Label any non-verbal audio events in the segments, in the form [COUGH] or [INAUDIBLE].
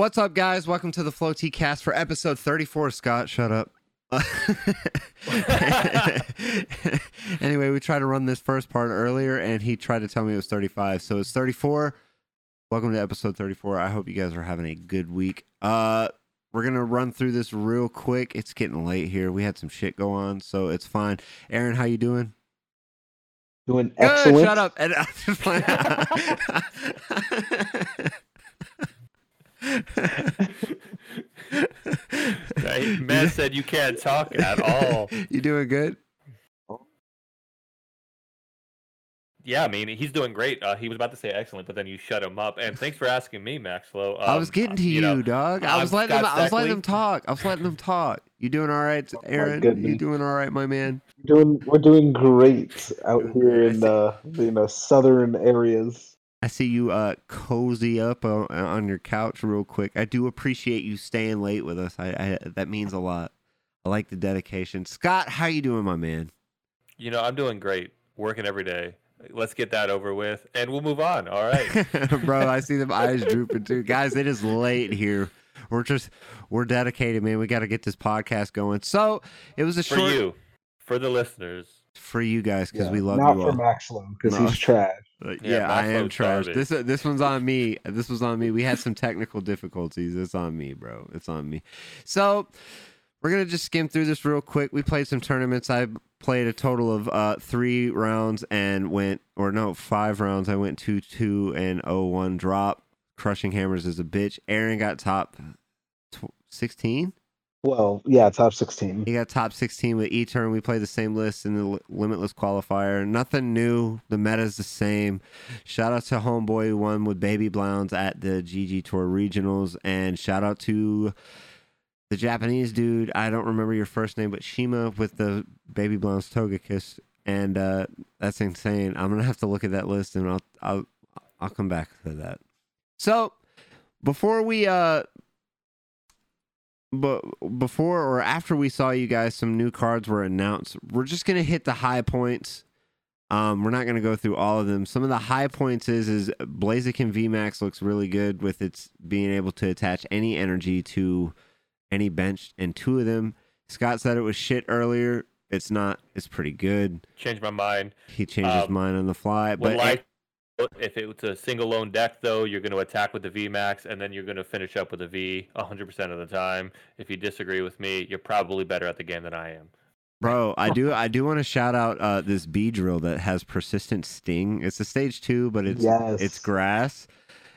What's up, guys? Welcome to the Flow T Cast for episode 34. Scott, shut up. [LAUGHS] anyway, we tried to run this first part earlier, and he tried to tell me it was 35. So it's 34. Welcome to episode 34. I hope you guys are having a good week. Uh, we're gonna run through this real quick. It's getting late here. We had some shit go on, so it's fine. Aaron, how you doing? Doing Good. excellent. Shut up. And- [LAUGHS] [LAUGHS] [LAUGHS] Right? [LAUGHS] Man said you can't talk at all. [LAUGHS] you doing good? Yeah, I mean he's doing great. Uh, he was about to say excellent, but then you shut him up. And thanks for asking me, Maxwell. I was Um, getting to you, know, dog. I I'm was letting them. Scott I was letting them talk. I was letting them talk. You doing all right, Oh Aaron? You goodness. doing all right, my man? Doing we're doing great out here in the you know southern areas. I see you uh cozy up uh, on your couch real quick. I do appreciate you staying late with us. I, I that means a lot. I like the dedication. Scott, how you doing, my man? You know, I'm doing great. Working every day. Let's get that over with, and we'll move on. All right. [LAUGHS] Bro, I see them eyes drooping too. Guys, it is late here. We're just we're dedicated, man. We got to get this podcast going. So it was a show for short you, for the listeners. For you guys because Yeah, we love Not you for all. Maxlow because No. he's trash. Yeah, yeah, I am Maxlo's trash. garbage. This uh, this one's on me. This was on me. We had some technical difficulties. It's on me, bro. It's on me. So we're gonna just skim through this real quick. We played some tournaments. I played a total of uh, three rounds and went, or no, five rounds. I went two two and oh one drop. Crushing hammers is a bitch. Aaron got top sixteen. Well, yeah, top sixteen. He got top 16 with E turn. We played the same list in the Limitless qualifier. Nothing new. The meta's the same. Shout out to Homeboy who won with Baby Blowns at the GG Tour Regionals. And shout out to the Japanese dude. I don't remember your first name, but Shima with the Baby Blowns Togekiss. And uh, that's insane. I'm going to have to look at that list and I'll, I'll, I'll come back to that. So before we uh but before or after we saw you guys some new cards were announced. We're just gonna hit the high points. Um we're not gonna go through all of them. Some of the high points is is blaziken vmax looks really good with its being able to attach any energy to any bench and two of them. Scott said it was shit earlier. It's not. It's pretty good. Changed my mind. he changed his Um, mind on the fly but like if it's a single lone deck though, you're going to attack with the V max, and then you're going to finish up with a V 100% of the time. If you disagree with me, you're probably better at the game than I am. Bro, I do I do want to shout out uh, this Beedrill that has persistent sting. It's a stage two, but it's Yes. it's grass.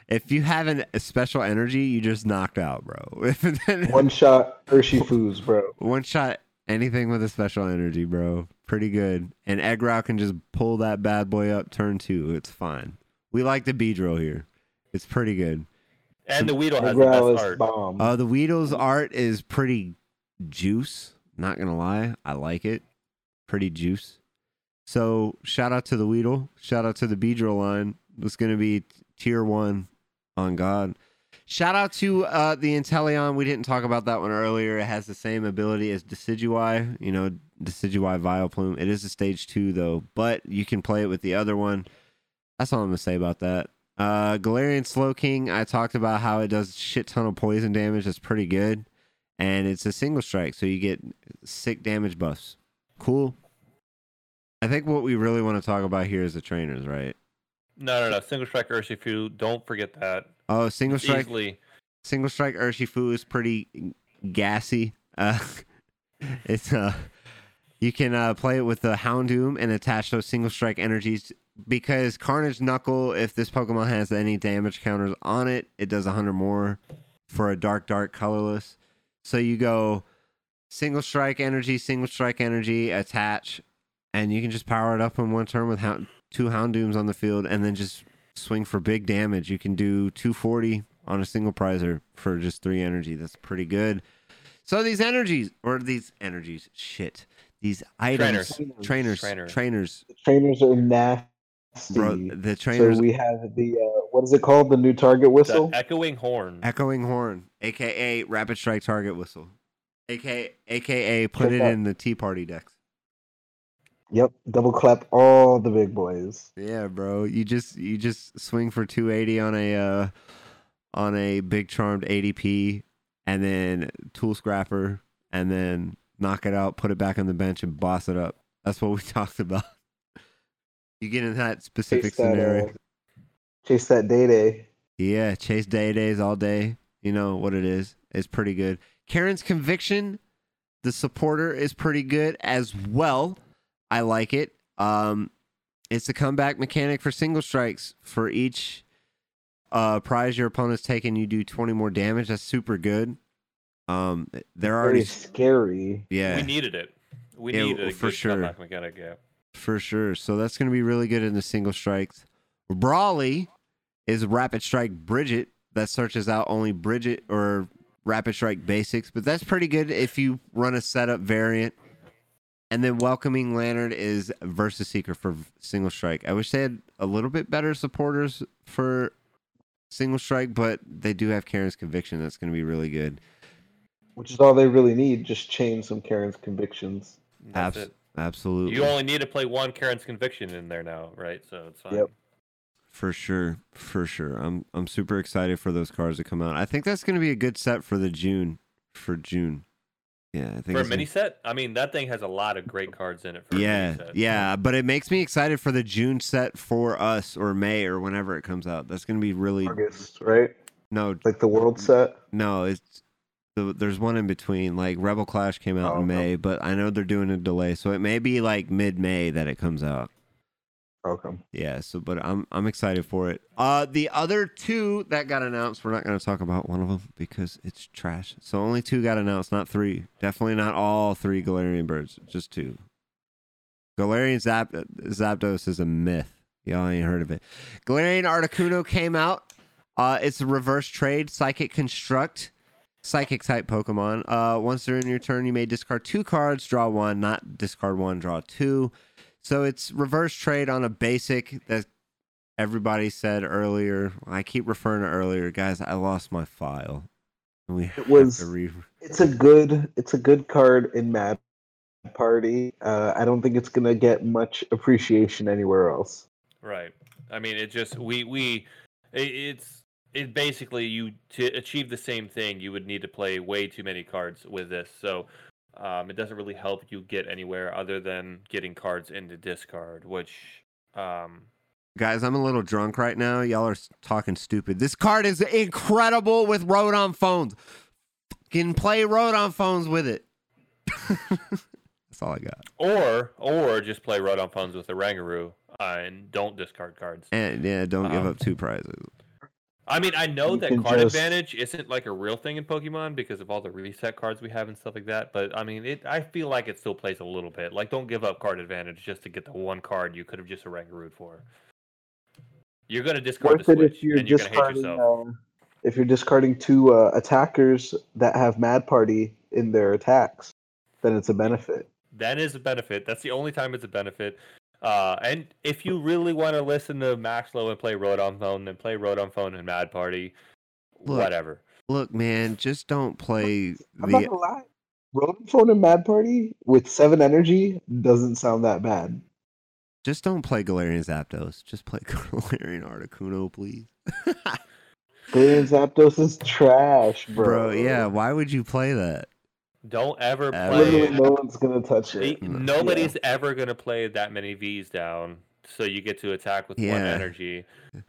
If you have an, a special energy, you just knocked out, bro. [LAUGHS] One shot Urshifus, bro. one shot anything with a special energy, bro. Pretty good. And Eggrow can just pull that bad boy up turn two. It's fine. We like the Beedrill here. It's pretty good. And the Weedle has the best art. bomb. Uh, the Weedle's art is pretty juice. Not gonna lie, I like it. Pretty juice. So shout out to the Weedle. Shout out to the Beedrill line. It's gonna be tier one on God. Shout out to uh, the Inteleon. We didn't talk about that one earlier. It has the same ability as Decidueye. You know, Decidueye Vileplume. It is a stage two though, but you can play it with the other one. That's all I'm gonna say about that. Uh, Galarian Slowking, I talked about how it does shit ton of poison damage. That's pretty good, and it's a single strike, so you get sick damage buffs. Cool. I think what we really want to talk about here is the trainers, right? No, no, no. Single strike Urshifu. Don't forget that. Oh, single strike, Easily. single strike Urshifu is pretty gassy. Uh, [LAUGHS] it's uh, you can uh, play it with the Houndoom and attach those single strike energies because Carnage Knuckle, if this Pokemon has any damage counters on it, it does 100 more for a dark, dark colorless. So you go single strike energy, single strike energy, attach, and you can just power it up in one turn with hound, two Houndooms on the field and then just swing for big damage. You can do 240 on a single prizer for just three energy. That's pretty good. So these energies, or these energies, shit, these items, Trainers. trainers, Trainer. trainers, The trainers are nasty. bro. The trainers, So we have the uh, what is it called? The new target The whistle. echoing horn. echoing horn, aka rapid strike target whistle, aka aka put Check it out- in the Tea Party decks. Yep, double clap all the big boys. Yeah, bro. You just you just swing for 280 on a uh on a big charmed ADP, and then tool scrapper, and then knock it out, put it back on the bench, and boss it up. That's what we [LAUGHS] talked about. You get in that specific Chase that, scenario. uh, chase that day day. Yeah, chase day days all day. You know what it is. It's pretty good. Karen's conviction, the supporter is pretty good as well. I like it. Um, it's a comeback mechanic for single strikes. For each uh, prize your opponent's taken, you do twenty more damage. That's super good. Um, they're Very already scary. yeah We needed it. We Yeah, needed a for good sure. comeback mechanic. Yeah. for sure. So that's going to be really good in the single strikes. Brawly is Rapid Strike Bridget that searches out only Bridget or Rapid Strike basics, but that's pretty good if you run a setup variant. And then Welcoming Lantern is Versus Seeker for single strike. I wish they had a little bit better supporters for single strike, but they do have Karen's Conviction. That's going to be really good. Which is all they really need. Just chain some Karen's convictions. That's Abs- it. Absolutely. You only need to play one Karen's conviction in there now, right? So it's fine. Yep. For sure, for sure. I'm I'm super excited for those cards to come out. I think that's going to be a good set for the June for June. Yeah, I think For a mini gonna- set, I mean that thing has a lot of great cards in it. For a Yeah, mini set. yeah, but it makes me excited for the June set for us or May or whenever it comes out. That's going to be really August, right? no, Like the world set. no. It's the, there's one in between. Like Rebel Clash came out Oh, in okay. May, but I know they're doing a delay, so it may be like mid May that it comes out. Okay. Yeah, so but I'm I'm excited for it. Uh the other two that got announced, we're not going to talk about one of them because it's trash. So only two got announced, not three. Definitely not all three Galarian birds, just two. Galarian Zap- Zapdos is a myth. Y'all ain't heard of it. Galarian Articuno came out. Uh it's a reverse trade, Psychic Construct. Psychic type Pokemon. Uh, once they're in your turn, you may discard two cards, draw one, not discard one, draw two. So it's reverse trade on a basic that everybody said earlier. I keep referring to earlier, guys. I lost my file. We have was- re- It's a good. It's a good card in Mad Party. Uh, I don't think it's gonna get much appreciation anywhere else. Right. I mean, it just we we it, it's it basically you to achieve the same thing you would need to play way too many cards with this. So um, it doesn't really help you get anywhere other than getting cards into discard, which um, guys. I'm a little drunk right now. Y'all are talking stupid. This card is incredible with Rotom phones. Can play Rotom phones with it. [LAUGHS] That's all I got. or or just play Rotom Phones with the Rangaroo uh, and don't discard cards. And yeah, don't give Um, up two prizes. I mean, I know You that card just- advantage isn't like a real thing in Pokemon because of all the reset cards we have and stuff like that. But I mean, it. I feel like it still plays a little bit. Like, don't give up card advantage just to get the one card you could have just a Rangaroo for. You're gonna discard Worth the switch, if you're and you're gonna hate yourself. Uh, if you're discarding two uh, attackers that have Mad Party in their attacks, then it's a benefit. That is a benefit. That's the only time it's a benefit. Uh, and if you really want to listen to Max Maxlow and play Rotom Phone, then play Rotom Phone and Mad Party. Look, Whatever. Look, man, just don't play I'm not the. gonna lie. Rotom Phone and Mad Party with seven energy doesn't sound that bad. Just don't play Galarian Zapdos. Just play [LAUGHS] Galarian Articuno, please. [LAUGHS] Galarian Zapdos is trash, bro. Bro, yeah, why would you play that? Don't ever Ever. play. Literally, no one's gonna touch See, it. No. nobody's ever gonna play that many V's down, so you get to attack with one Yeah. energy.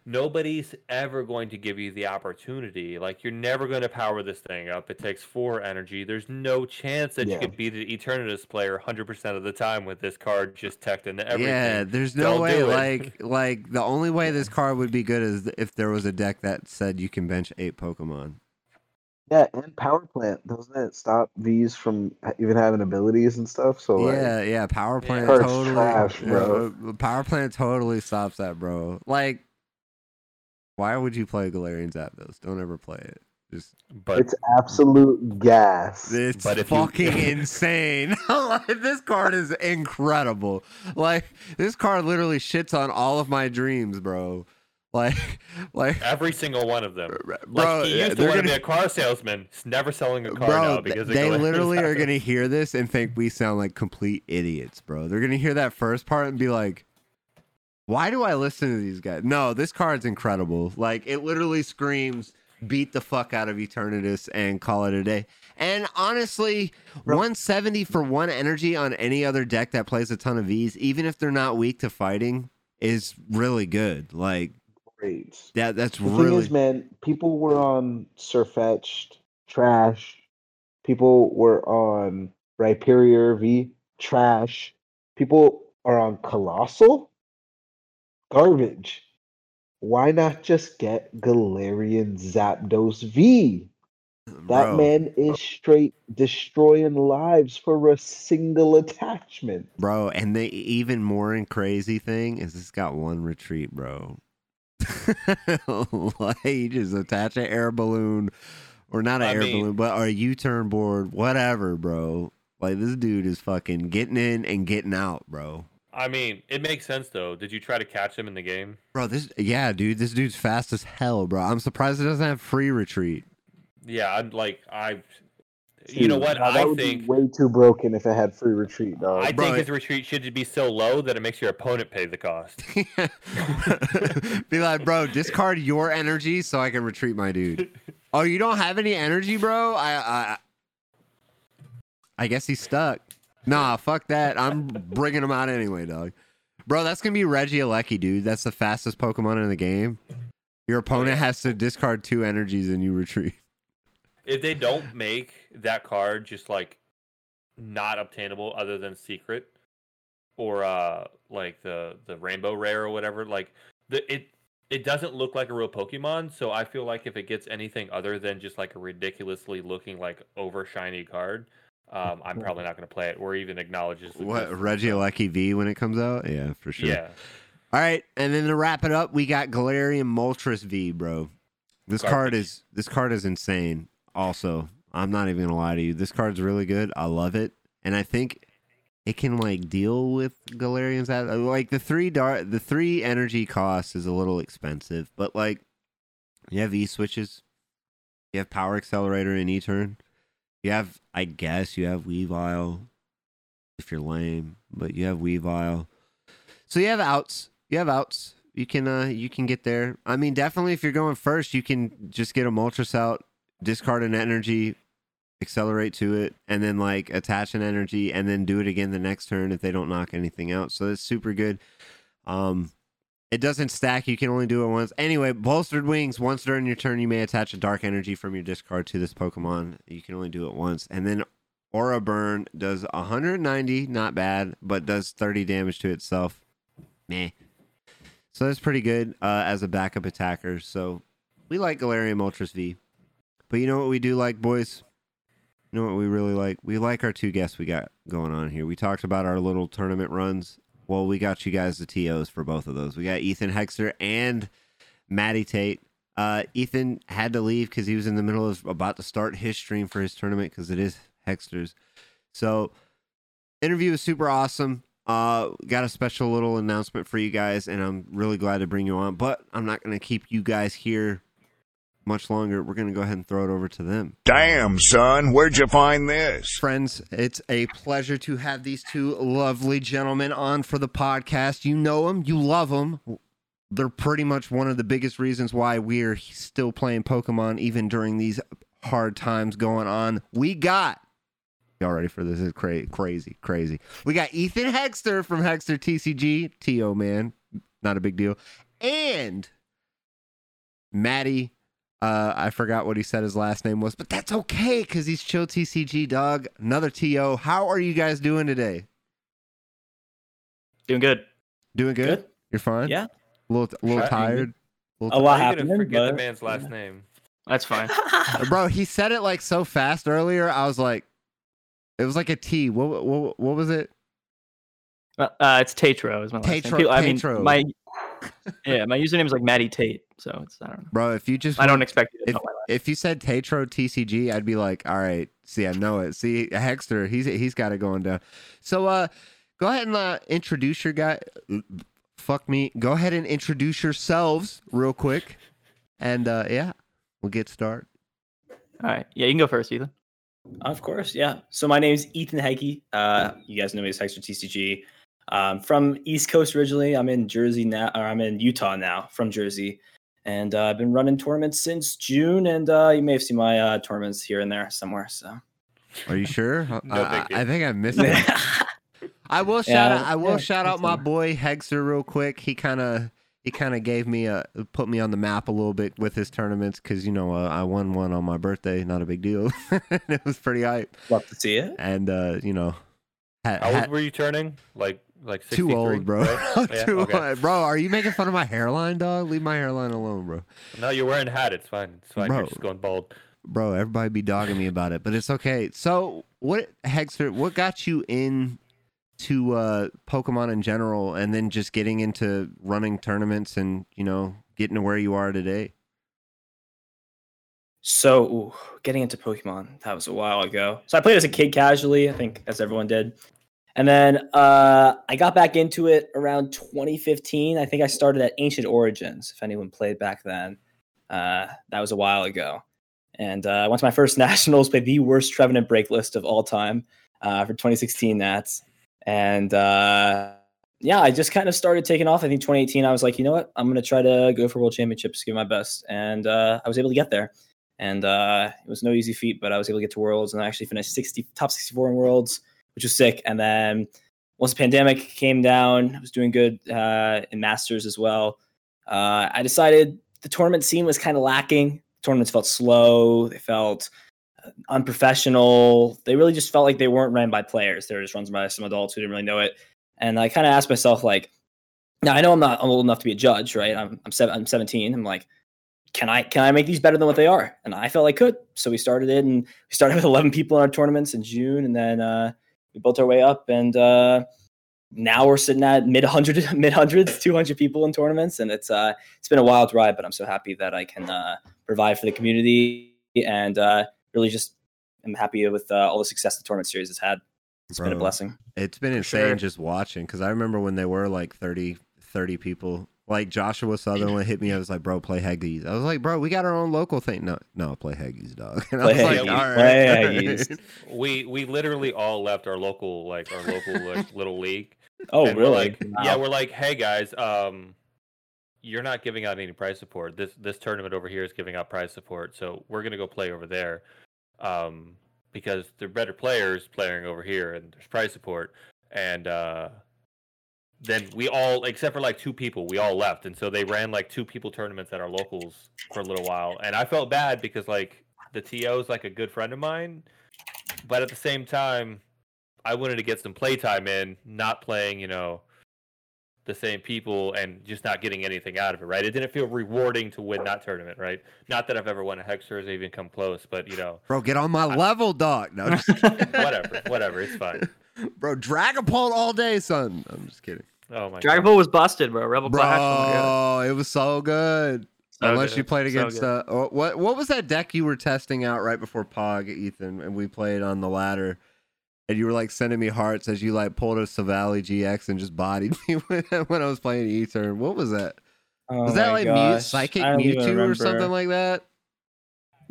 Nobody's ever going to give you the opportunity. Like you're never gonna power this thing up. It takes four energy. There's no chance that Yeah. you could beat an Eternatus player 100% of the time with this card just teched into everything. Yeah, there's no Don't way. Like, [LAUGHS] like the only way this card would be good is if there was a deck that said you can bench eight Pokemon. Yeah, and Power Plant doesn't it stop V's from even having abilities and stuff? So like, yeah, yeah. Power plant Card's totally. trash, bro. Uh, yeah, power plant totally stops that, bro. Like, why would you play Galarian Zapdos? Don't ever play it. Just but it's absolute gas. it's But if you- fucking [LAUGHS] insane. [LAUGHS] like, this card is incredible. Like this card literally shits on all of my dreams, bro. Like, [LAUGHS] like, every single one of them. bro. Like he used to want to gonna- be a car salesman. He's never selling a car bro, now because of they [LAUGHS] literally are gonna hear this and think we sound like complete idiots, bro. They're gonna hear that first part and be like, "Why do I listen to these guys?" No, this card's incredible. Like it literally screams beat the fuck out of Eternatus and call it a day. And honestly, Bro- 170 for one energy on any other deck that plays a ton of Vs, even if they're not weak to fighting, is really good. Like That that's The really thing is, man, people were on Sirfetch'd, trash. People were on Rhyperior V, trash. People are on Coalossal, garbage. Why not just get Galarian Zapdos V? That bro, man is straight destroying lives for a single attachment. bro. And the even more and crazy thing is it's got one retreat, bro. [LAUGHS] like you just attach an air balloon or not an I air mean- balloon, but a U-turn board, whatever, bro. Like this dude is fucking getting in and getting out, bro. I mean, it makes sense though. Did you try to catch him in the game? Bro, this yeah, dude, this dude's fast as hell, bro. I'm surprised it doesn't have free retreat. Yeah, I'm like I. You know what? now that I would be think way too broken if it had free retreat, dog. I Bro, think it- his retreat should be so low that it makes your opponent pay the cost. [LAUGHS] Be like, bro, discard your energy so I can retreat my dude. [LAUGHS] Oh, you don't have any energy, bro? I I I guess he's stuck. Nah, fuck that. I'm bringing him out anyway, dog. Bro, that's gonna be Reggie Regieleki, dude. That's the fastest Pokemon in the game. Your opponent has to discard two energies and you retreat. If they don't make that card just like not obtainable other than secret or uh like the the rainbow rare or whatever like the it it doesn't look like a real pokemon so i feel like if it gets anything other than just like a ridiculously looking like over shiny card um i'm probably not going to play it or even acknowledges the What Regieleki V when it comes out? Yeah, for sure. yeah All right, and then to wrap it up, we got Galarian Moltres V, bro. This card is this card is insane. Also, I'm not even gonna lie to you. This card's really good. I love it, and I think it can like deal with Galarian's. at- Like the three dart, the three energy cost is a little expensive, but like you have E switches, you have Power Accelerator in E turn, you have I guess you have Weavile if you're lame, but you have Weavile. So you have outs. You have outs. You can uh you can get there. I mean, definitely if you're going first, you can just get a Moltres out, discard an energy, accelerate to it, and then like attach an energy and then do it again the next turn if they don't knock anything out. So it's super good. Um it doesn't stack, you can only do it once. Anyway, bolstered wings, once during your turn, you may attach a dark energy from your discard to this Pokemon. You can only do it once. And then Aura Burn does 190, not bad, but does 30 damage to itself. Meh. So that's pretty good uh, as a backup attacker. So we like Galarian Moltres V. But you know what we do like, boys? You know what we really like? We like our two guests we got going on here. We talked about our little tournament runs. Well, we got you guys the TOs for both of those. We got Ethan Hexter and Maddie Tate. Uh, Ethan had to leave because he was in the middle of about to start his stream for his tournament because it is Hexter's. So, interview was super awesome. Uh, got a special little announcement for you guys, and I'm really glad to bring you on. But I'm not going to keep you guys here much longer. We're going to go ahead and throw it over to them. Damn, son, where'd you find this? Friends, it's a pleasure to have these two lovely gentlemen on for the podcast. You know them, you love them. They're pretty much one of the biggest reasons why we're still playing Pokemon even during these hard times going on. We got Y'all ready for this? This is cra- crazy, crazy. We got Ethan Hexter from Hexter TCG, TO man, not a big deal, and Maddie. Uh, I forgot what he said his last name was, but that's okay because he's chill TCG dog. Another TO. How are you guys doing today? Doing good. Doing good? Good. You're fine. Yeah. A little, a little tired. A little A lot How you gonna forget the man's last name that's fine. [LAUGHS] Bro, he said it like so fast earlier. I was like, it was like a T. What what, what was it? Uh, uh, it's Tatro is my last name. People- I mean, my [LAUGHS] yeah, my username is like Maddie Tate, so it's I don't know. Bro, if you just I don't expect you to if know my last. if you said Tatro TCG, I'd be like, all right, see, I know it. See, Hexter, he's he's got it going down. So, uh, go ahead and uh, introduce your guy. Fuck me. Go ahead and introduce yourselves real quick, and uh, yeah, we'll get started. All right, yeah, you can go first, Ethan. Of course, yeah. So my name is Ethan Heike. Uh, you guys know me as Hexter TCG. Um, from East Coast originally. I'm in Jersey now, or I'm in Utah now, from Jersey. and uh, I've been running tournaments since June. And uh, you may have seen my uh, tournaments here and there somewhere. So Are you sure? [LAUGHS] No I, big deal. I, I think I missed [LAUGHS] it. I will shout Yeah, out. I will yeah, shout out my boy Hexter real quick. He kind of he kind of gave me a put me on the map a little bit with his tournaments because you know uh, I won one on my birthday. Not a big deal. [LAUGHS] it was pretty hype, love to see it. and uh, you know, ha- How ha- old were you turning? Like like 63, too old, bro. right? [LAUGHS] Yeah, too okay. old. bro. Are you making fun of my hairline, dog? Leave my hairline alone, bro. No, you're wearing a hat. It's fine. It's fine. Bro. You're just going bald. Bro, everybody be dogging me about it, but it's okay. So, what Hexter, what got you in to uh Pokemon in general and then just getting into running tournaments and, you know, getting to where you are today? So, ooh, getting into Pokemon, that was a while ago. So I played as a kid casually, I think, as everyone did. And then uh, I got back into it around 2015. I think I started at Ancient Origins, if anyone played back then. Uh, that was a while ago. And uh, I went to my first [LAUGHS] nationals, played the worst Trevenant break list of all time uh, for 2016 Nats. And uh, yeah, I just kind of started taking off. I think 2018, I was like, you know what? I'm going to try to go for World Championships, give my best. And uh, I was able to get there and it was no easy feat, but I was able to get to Worlds, and I actually finished 60 top 64 in Worlds, which was sick. And then once the pandemic came down, I was doing good uh, in Masters as well. Uh, I decided the tournament scene was kind of lacking. Tournaments felt slow. They felt uh, unprofessional. They really just felt like they weren't ran by players. They were just run by some adults who didn't really know it. And I kind of asked myself, like, now I know I'm not old enough to be a judge, right? I'm I'm, seven, I'm 17. I'm like, can I can I make these better than what they are? And I felt I could. So we started it and we started [LAUGHS] with 11 people in our tournaments in June and then uh, we built our way up and uh, now we're sitting at mid 100 [LAUGHS] mid hundreds, 200 people in tournaments and it's uh it's been a wild ride but I'm so happy that I can uh, provide for the community and uh, really just am happy with uh, all the success the tournament series has had. It's been a blessing. It's been insane sure. just watching because I remember when they were like 30, 30 people. Like Joshua Sutherland hit me. I was like, bro, play Heggies. I was like, bro, we got our own local thing. No, no, play Heggies, dog. [LAUGHS] And Play I was Heggies, like, all right. play. Heggies. [LAUGHS] We we literally all left our local like our local like, [LAUGHS] little league. Oh, really? We're like, yeah, we're like, hey guys, um, you're not giving out any prize support. This this tournament over here is giving out prize support, so we're gonna go play over there, um, because they're better players playing over here, and there's prize support, and uh, then we all, except for like two people, we all left, and so they ran like two people tournaments at our locals for a little while, and I felt bad because like the TO is like a good friend of mine, but at the same time, I wanted to get some playtime in, not playing, you know, the same people and just not getting anything out of it, right? It didn't feel rewarding to win that tournament, right? Not that I've ever won a Hexters or even come close, but you know, Bro, get on my level, dog. No, just [LAUGHS] whatever, whatever, it's fine. [LAUGHS] bro, Dragapult all day, son. I'm just kidding. Oh my Dragon god. Ball was busted, bro. Rebel Bro, Clash. Oh it was so good. So Unless good. you played against good. uh, oh, what what was that deck you were testing out right before Pog, Ethan, and we played on the ladder, and you were like sending me hearts as you like pulled a Silvally GX and just bodied [LAUGHS] me when, when I was playing E turn. What was that? Oh Was that like Mew. Psychic I don't even Mewtwo or something like that?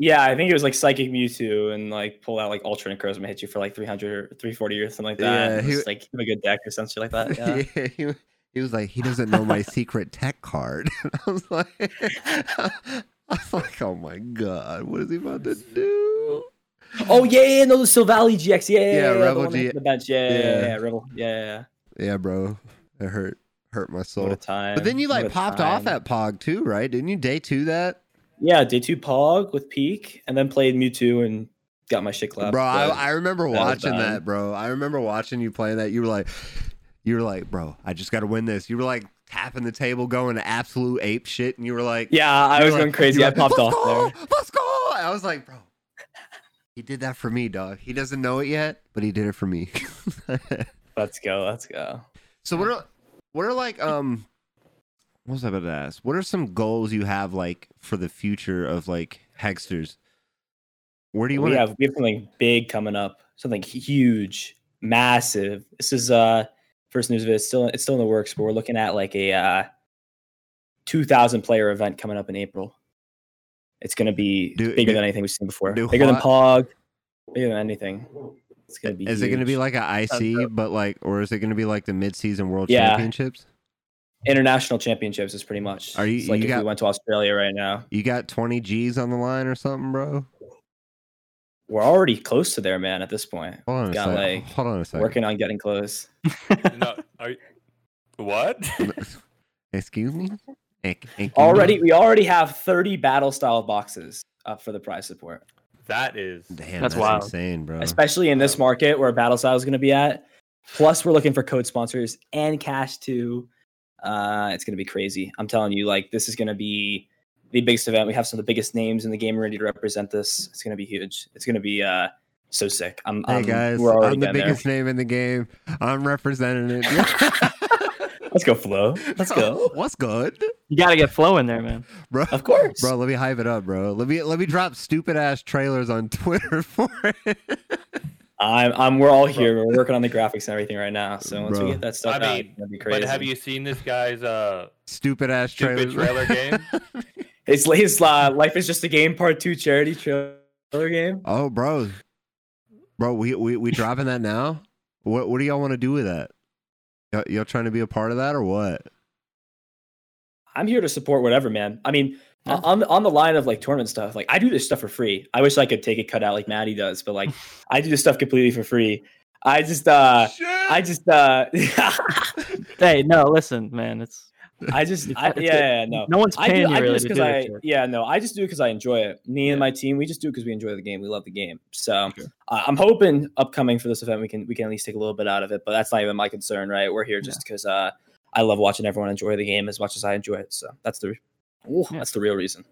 Yeah, I think it was like Psychic Mewtwo and like pull out like Ultra Necrozma hit you for like 300 or 340 or something like that. Yeah, he- he, like have a good deck or something like that. [LAUGHS] Yeah. Yeah, he, he was like, he doesn't know my secret tech card. [LAUGHS] I was like, [LAUGHS] I was like, oh my god, what is he about to do? Oh yeah, yeah, no, the Silvally GX. Yeah, yeah, Yeah, yeah, Rebel that G- the bench. Yeah, yeah, yeah. yeah, Rebel. Yeah, yeah, yeah. Bro, it hurt, hurt my soul. What a time. But then you like popped off at Pog too, right? Didn't you day two that? Yeah, day two Pog with Peak, and then played Mewtwo and got my shit clapped. bro, I, I remember that watching that, bro. I remember watching you playing that. You were like, you were like, bro, I just got to win this. You were like tapping the table, going to absolute ape shit, and you were like, yeah, I was were going like- crazy. you I like, popped "Let's off go, there. Let's go! I was like, bro, he did that for me, dog. He doesn't know it yet, but he did it for me. [LAUGHS] Let's go. Let's go. so what are what are like um what was I about to ask? What are some goals you have like for the future of like Hexters? Where do you want to have we have something big coming up, something huge, massive. This is uh first news of it. It's still it's still in the works, but we're looking at like a uh, two thousand player event coming up in April. It's gonna be Do- bigger do- than anything we've seen before. do Bigger than what? Pog, bigger than anything. It's gonna be. Is it going to be like an IC, but like, or is it going to be like the mid-season World Yeah. Championships? International championships is pretty much. Are you- it's like you if got- we went to Australia right now, You got 20 G's on the line or something, bro? we're already close to there, man. At this point, Hold on a Got, second. like, Hold on a second. working on getting close. [LAUGHS] no, are you, what? [LAUGHS] Excuse me? Excuse me? Already, we already have 30 battle style boxes up for the prize support. that is Damn, That's that's, wild. insane, bro. especially in this market where battle style is going to be at. Plus, we're looking for code sponsors and cash too. Uh, it's going to be crazy. I'm telling you, like this is going to be the biggest event. We have some of the biggest names in the game ready to represent this. It's going to be huge. It's going to be uh, so sick. I'm, Hey I'm- guys, we're already I'm the getting there. biggest name in the game. I'm representing it. [LAUGHS] [LAUGHS] Let's go, Flo. Let's go. [LAUGHS] What's good, You got to get flow in there, man. bro? Of course. Bro, let me hype it up, bro. Let me let me drop stupid ass trailers on Twitter for it. I'm, I'm. We're all here. We're working on the graphics and everything right now. So once Bro. we get that stuff I out, mean, it's gonna be crazy. But have you seen this guy's uh stupid ass stupid trailers. trailer game? [LAUGHS] It's his uh, life is just a game part two charity trailer game. oh, bro, bro, we we we dropping that now? What what do y'all want to do with that? Y'all, y'all trying to be a part of that or what? I'm here to support whatever, man. I mean, Yeah. on the on the line of like tournament stuff, like I do this stuff for free. I wish I could take a cut out like Maddie does, but like [LAUGHS] I do this stuff completely for free. I just uh I just uh [LAUGHS] Hey, no, listen, man. It's I just I, [LAUGHS] fucking- yeah, yeah, no. no one's I do, paying you I do really this because I this yeah no I just do it because I enjoy it. Me and Yeah. my team we just do it because we enjoy the game. We love the game. So Sure. uh, I'm hoping upcoming for this event we can we can at least take a little bit out of it. But that's not even my concern, right? We're here just because uh, I love watching everyone enjoy the game as much as I enjoy it. So that's the ooh, Yeah. that's the real reason.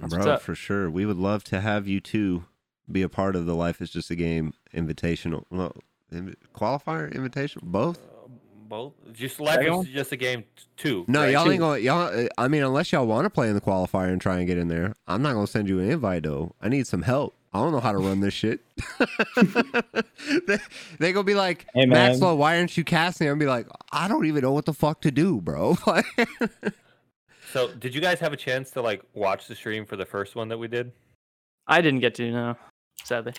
That's Bro, for sure. We would love to have you too be a part of the Life is Just a Game invitational. Well, inv- qualifier, invitation, both? Uh, Both just life Second is just a game t- two. No, right? y'all ain't going. Y'all, uh, I mean, unless y'all want to play in the qualifier and try and get in there, I'm not gonna send you an invite though. I need some help. I don't know how to run this shit. [LAUGHS] they, they gonna be like, Hey, man. Maxwell, why aren't you casting? I'm be like, I don't even know what the fuck to do, bro. [LAUGHS] Like- So, did you guys have a chance to like watch the stream for the first one that we did? I didn't get to no, sadly.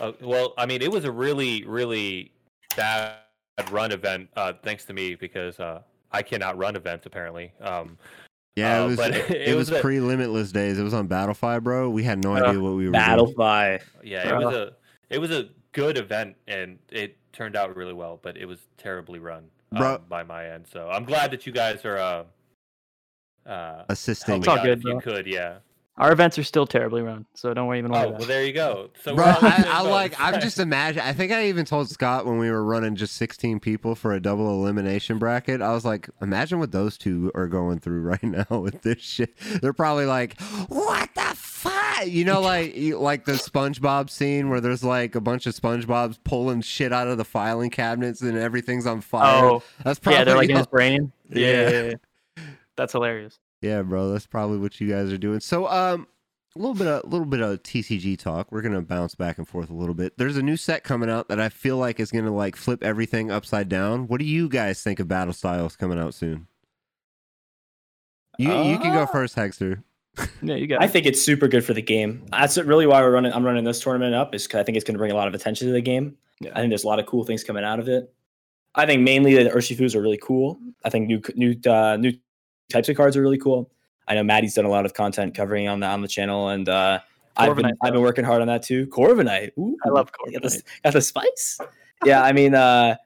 Uh, well, I mean, it was a really, really bad run event, uh, thanks to me because uh, I cannot run events apparently. Um, yeah, Uh, it was. but [LAUGHS] It, it was, was pre Limitless days. It was on Battlefy, bro. We had no Uh, idea what we were Battle doing. Fi. yeah, it was a it was a good event and it turned out really well, but it was terribly run um, Bro- by my end. So I'm glad that you guys are uh, Assisting. It's all good, if you could, yeah. Our events are still terribly run, so don't even worry Oh, about well, there you go. So Bro, we're all in the I, same I like. I'm just imagine. I think I even told Scott when we were running just 16 people for a double elimination bracket. I was like, imagine what those two are going through [LAUGHS] right now with this shit. They're probably like, what the fuck? You know, like like the SpongeBob scene where there's like a bunch of SpongeBob's pulling shit out of the filing cabinets and everything's on fire. Oh, That's probably yeah, they're like in his [LAUGHS] brain. Yeah. Yeah, yeah, yeah. That's hilarious. Yeah, bro, that's probably what you guys are doing. So, um, a little bit of a little bit of TCG talk. We're gonna bounce back and forth a little bit. There's a new set coming out that I feel like is gonna like flip everything upside down. What do you guys think of Battle Styles coming out soon? You you can go Uh, first, Hexter. Yeah, you [LAUGHS] got. I think it's super good for the game. That's really why we're running. I'm running this tournament up is because I think it's going to bring a lot of attention to the game. Yeah. I think there's a lot of cool things coming out of it. I think mainly the Urshifus are really cool. I think new new uh, new types of cards are really cool. I know Maddie's done a lot of content covering on the on the channel, and uh, I've been I've been working hard on that too. Corviknight, Ooh, I love got the, Corviknight. got the spice. yeah, I mean, uh,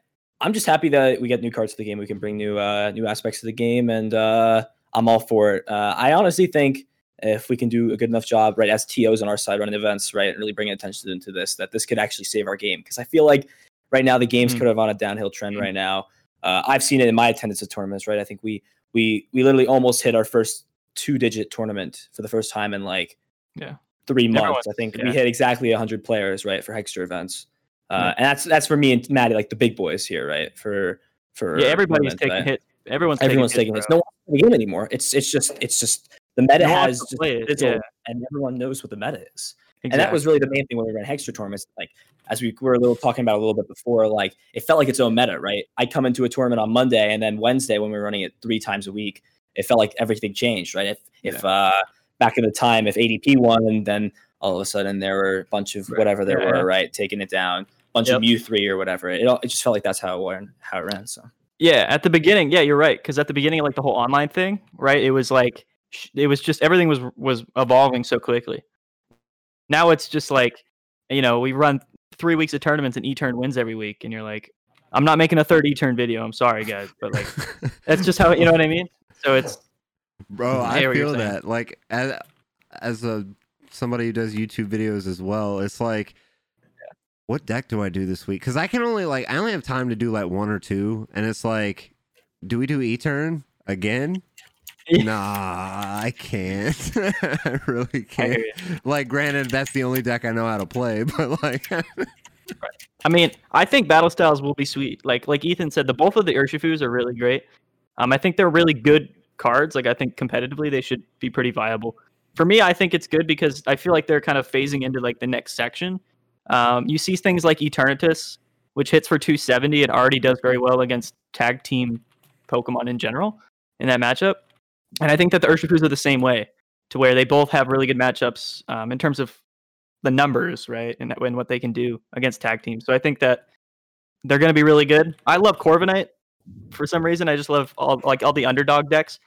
I'm just happy that we get new cards to the game. We can bring new uh, new aspects to the game, and uh, I'm all for it. Uh, I honestly think if we can do a good enough job, right, as TOs on our side running events, right, and really bringing attention into this, that this could actually save our game. Because I feel like right now the game's Mm. kind of on a downhill trend right now. Uh, I've seen it in my attendance at tournaments, right? I think we we we literally almost hit our first two digit tournament for the first time in like Yeah. three months. Everyone's- I think yeah. we hit exactly 100 players, right, for Hexter events. Uh, And that's that's for me and Maddie, like the big boys here, right? For for Yeah, everybody's taking right? hits. Everyone's Everyone's taking taking hits. hits. No one's playing the game anymore. It's it's just it's just the meta No has just it, yeah. and everyone knows what the meta is. Exactly. And that was really the main thing when we ran Hexter tournaments. Like as we were a little talking about a little bit before, like it felt like its own meta, right? I come into a tournament on Monday, and then Wednesday when we were running it three times a week, it felt like everything changed, right? If if uh back in the time, if ADP won, and then all of a sudden there were a bunch of Right. whatever there Yeah, were, yeah. right, taking it down, bunch of Yep. Mew three or whatever. It all, it just felt like that's how it ran, how it ran. So Yeah, at the beginning, yeah, you're right. Because at the beginning, like the whole online thing, right? It was like it was just everything was was evolving so quickly. Now it's just like, you know, we run three weeks of tournaments and E-turn wins every week, and you're like, I'm not making a third E-turn video. I'm sorry, guys, but like [LAUGHS] that's just how you know what I mean. So it's Bro, I I hear what you're feel that. Like as as a somebody who does YouTube videos as well, it's like what deck do I do this week? Cuz I can only like I only have time to do like one or two and it's like do we do E-turn again? Nah, I can't. [LAUGHS] I really can't. you. Like granted that's the only deck I know how to play, [LAUGHS] but like [LAUGHS] I mean, I think battle styles will be sweet. Like like Ethan said, the both of the Urshifus are really great. Um, I think they're really good cards. Like I think competitively they should be pretty viable. For me, I think it's good because I feel like they're kind of phasing into like the next section. Um, you see things like Eternatus, which hits for 270 and already does very well against tag team Pokemon in general in that matchup. And I think that the Urshifus are the same way, to where they both have really good matchups um, in terms of the numbers, right, and, and what they can do against tag teams. So I think that they're going to be really good. I love Corviknight for some reason. I just love all like all the underdog decks.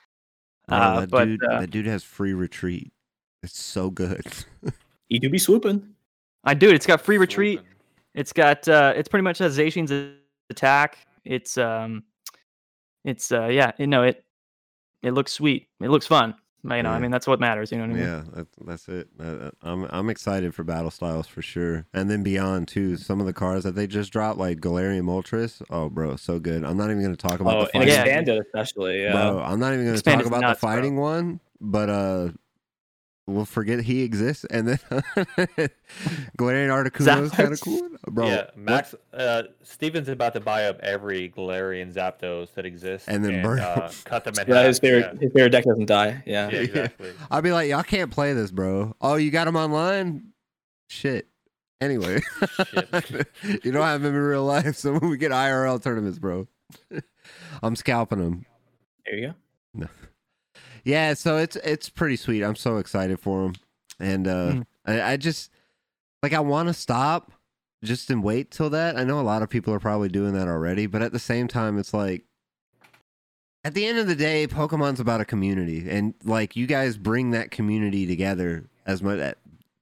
bro, Uh, that but dude uh, that dude has free retreat. It's so good. [LAUGHS] You do be swooping. I do. It's got free retreat. Swooping. It's got uh, it's pretty much has Zacian's attack. It's um, it's uh, yeah, you know it. It looks sweet. It looks fun. You know, I mean that's what matters. You know what I mean? Yeah, that, that's it. Uh, I'm I'm excited for battle styles for sure, and then beyond too. Some of the cars that they just dropped, like Galarian Moltres. Oh, bro, so good. I'm not even gonna talk about Oh, the and fighting. Yeah. expanded especially. Yeah. Bro, I'm not even gonna talk about nuts, the bro. fighting one, but uh, we'll forget he exists, and then [LAUGHS] Galarian Articuno is kind of cool, bro. yeah, Max. Uh, Steven's about to buy up every Galarian Zapdos that exists And then burn uh, them. cut them in [LAUGHS] Yeah, half. his favorite his favorite deck doesn't die. Yeah. Yeah, yeah exactly. [LAUGHS] I'll be like, y'all can't play this, bro. Oh, you got him online? Shit. Anyway, Shit. you don't have him in real life, so when we get IRL tournaments, bro, I'm scalping them. There you go. Yeah, so it's it's pretty sweet. I'm so excited for him, and uh, Mm. I, I just like I want to stop just and wait till that. I know a lot of people are probably doing that already, but at the same time, it's like at the end of the day, Pokemon's about a community, and like you guys bring that community together as much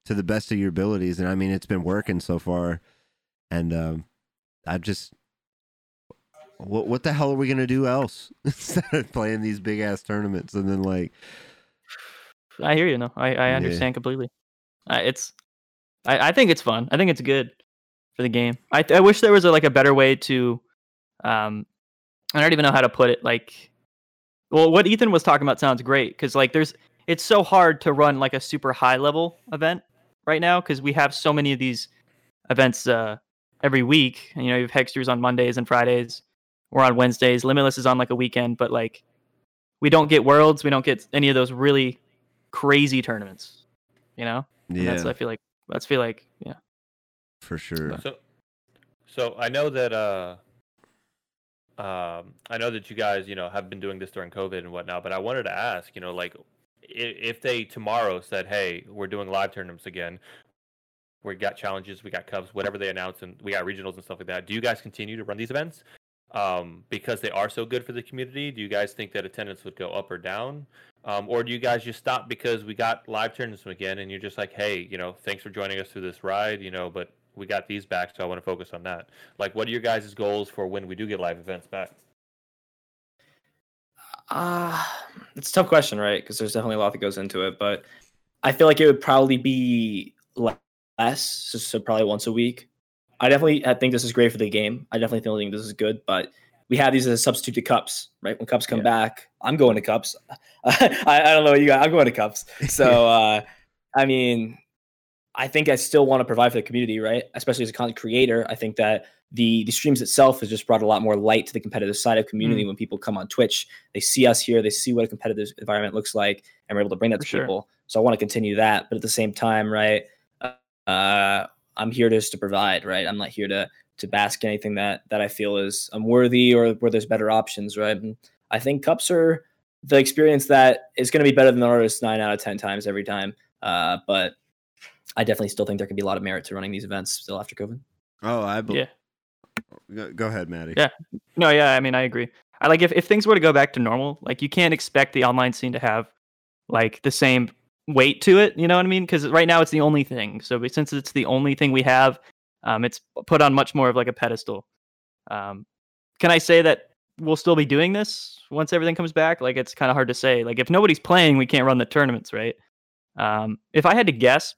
to the best of your abilities. And I mean, it's been working so far, and um, I just. What what the hell are we gonna do else [LAUGHS] instead of playing these big ass tournaments and then like I hear you. No, I, I Yeah. understand completely. Uh, it's, I, I think it's fun. I think it's good for the game. I, I wish there was a, like a better way to, um, I don't even know how to put it. Like, well, what Ethan was talking about sounds great because like there's, it's so hard to run like a super high level event right now because we have so many of these events uh, every week. You know, you have Hexters on Mondays and Fridays. We're on Wednesdays. Limitless is on like a weekend, but like we don't get worlds. We don't get any of those really crazy tournaments. You know, And yeah that's I feel like that's feel like yeah. for sure So, so I know that uh, um, I know that you guys, you know, have been doing this during COVID and whatnot. But I wanted to ask, you know, like i- if they tomorrow said, "Hey, we're doing live tournaments again," we got challenges, we got Cups, whatever they announce, and we got regionals and stuff like that. Do you guys continue to run these events um, because they are so good for the community? Do you guys think that attendance would go up or down? Um, or do you guys just stop because we got live tournaments again and you're just like, hey, you know, thanks for joining us through this ride, you know, but we got these back, so I want to focus on that. Like, what are your guys' goals for when we do get live events back? Ah, it's a tough question, right? Because there's definitely a lot that goes into it, but I feel like it would probably be less, so probably once a week. I definitely think this is great for the game. I definitely think this is good, but we have these as a substitute to cups, right? When cups come Yeah. back, I'm going to cups. [LAUGHS] I, I don't know what you got. I'm going to cups. So [LAUGHS] uh, I mean, I think I still want to provide for the community, right? Especially as a content creator, I think that the the streams itself has just brought a lot more light to the competitive side of community. When people come on Twitch, they see us here, they see what a competitive environment looks like, and we're able to bring that For to sure. people. So I want to continue that, but at the same time, right? Uh, I'm here just to provide, right? I'm not here to to bask anything that that I feel is unworthy or where there's better options, right? And I think cups are the experience that is going to be better than the artist nine out of ten times every time. Uh, but I definitely still think there can be a lot of merit to running these events still after COVID. Oh, I be- Yeah. Go, go ahead, Maddie. Yeah. No, yeah, I mean, I agree. I like if, if things were to go back to normal, like you can't expect the online scene to have like the same weight to it. You know what I mean? Because right now it's the only thing. So since it's the only thing we have, um, it's put on much more of like a pedestal. Um, can I say that we'll still be doing this once everything comes back? Like it's kind of hard to say. Like if nobody's playing, we can't run the tournaments, right? Um, if I had to guess,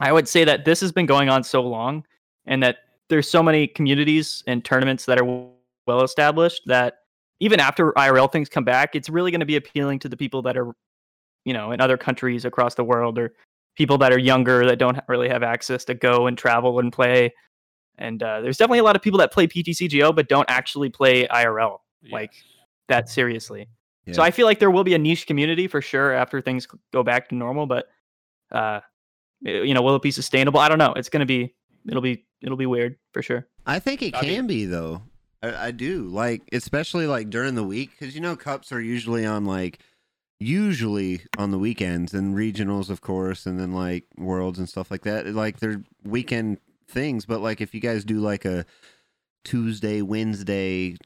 I would say that this has been going on so long, and that there's so many communities and tournaments that are well established that even after IRL things come back, it's really going to be appealing to the people that are, you know, in other countries across the world or people that are younger that don't really have access to go and travel and play. And uh, there's definitely a lot of people that play PTCGO but don't actually play IRL like that seriously. So I feel like there will be a niche community for sure after things go back to normal, but uh, you know, will it be sustainable? I don't know. It's going to be, it'll be, it'll be weird for sure. I think it can be though. I, I do like, especially like during the week, because you know cups are usually on like usually on the weekends and regionals, of course, and then like worlds and stuff like that. Like they're weekend things, but like if you guys do like a Tuesday, Wednesday,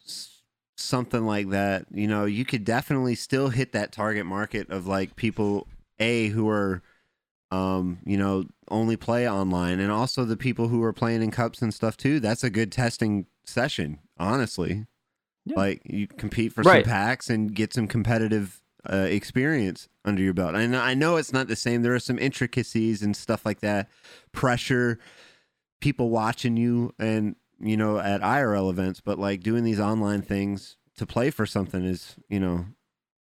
something like that, you know, you could definitely still hit that target market of like people a who are um, you know, only play online and also the people who are playing in cups and stuff too. That's a good testing session, honestly. Yeah. Like you compete for Right. some packs and get some competitive uh, experience under your belt. And I know it's not the same. There are some intricacies and stuff like that, pressure, people watching you, and you know at IRL events. But like doing these online things to play for something is you know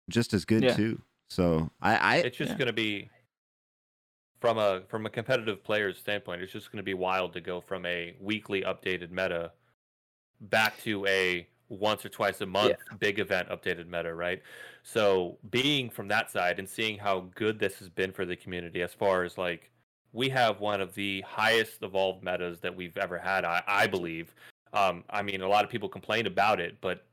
just as good Yeah. too. So I, I it's just yeah. going to be from a from a competitive player's standpoint it's just going to be wild to go from a weekly updated meta back to a once or twice a month big event updated meta right? So being from that side and seeing how good this has been for the community as far as like we have one of the highest evolved metas that we've ever had i, I believe. Um, i mean a lot of people complain about it but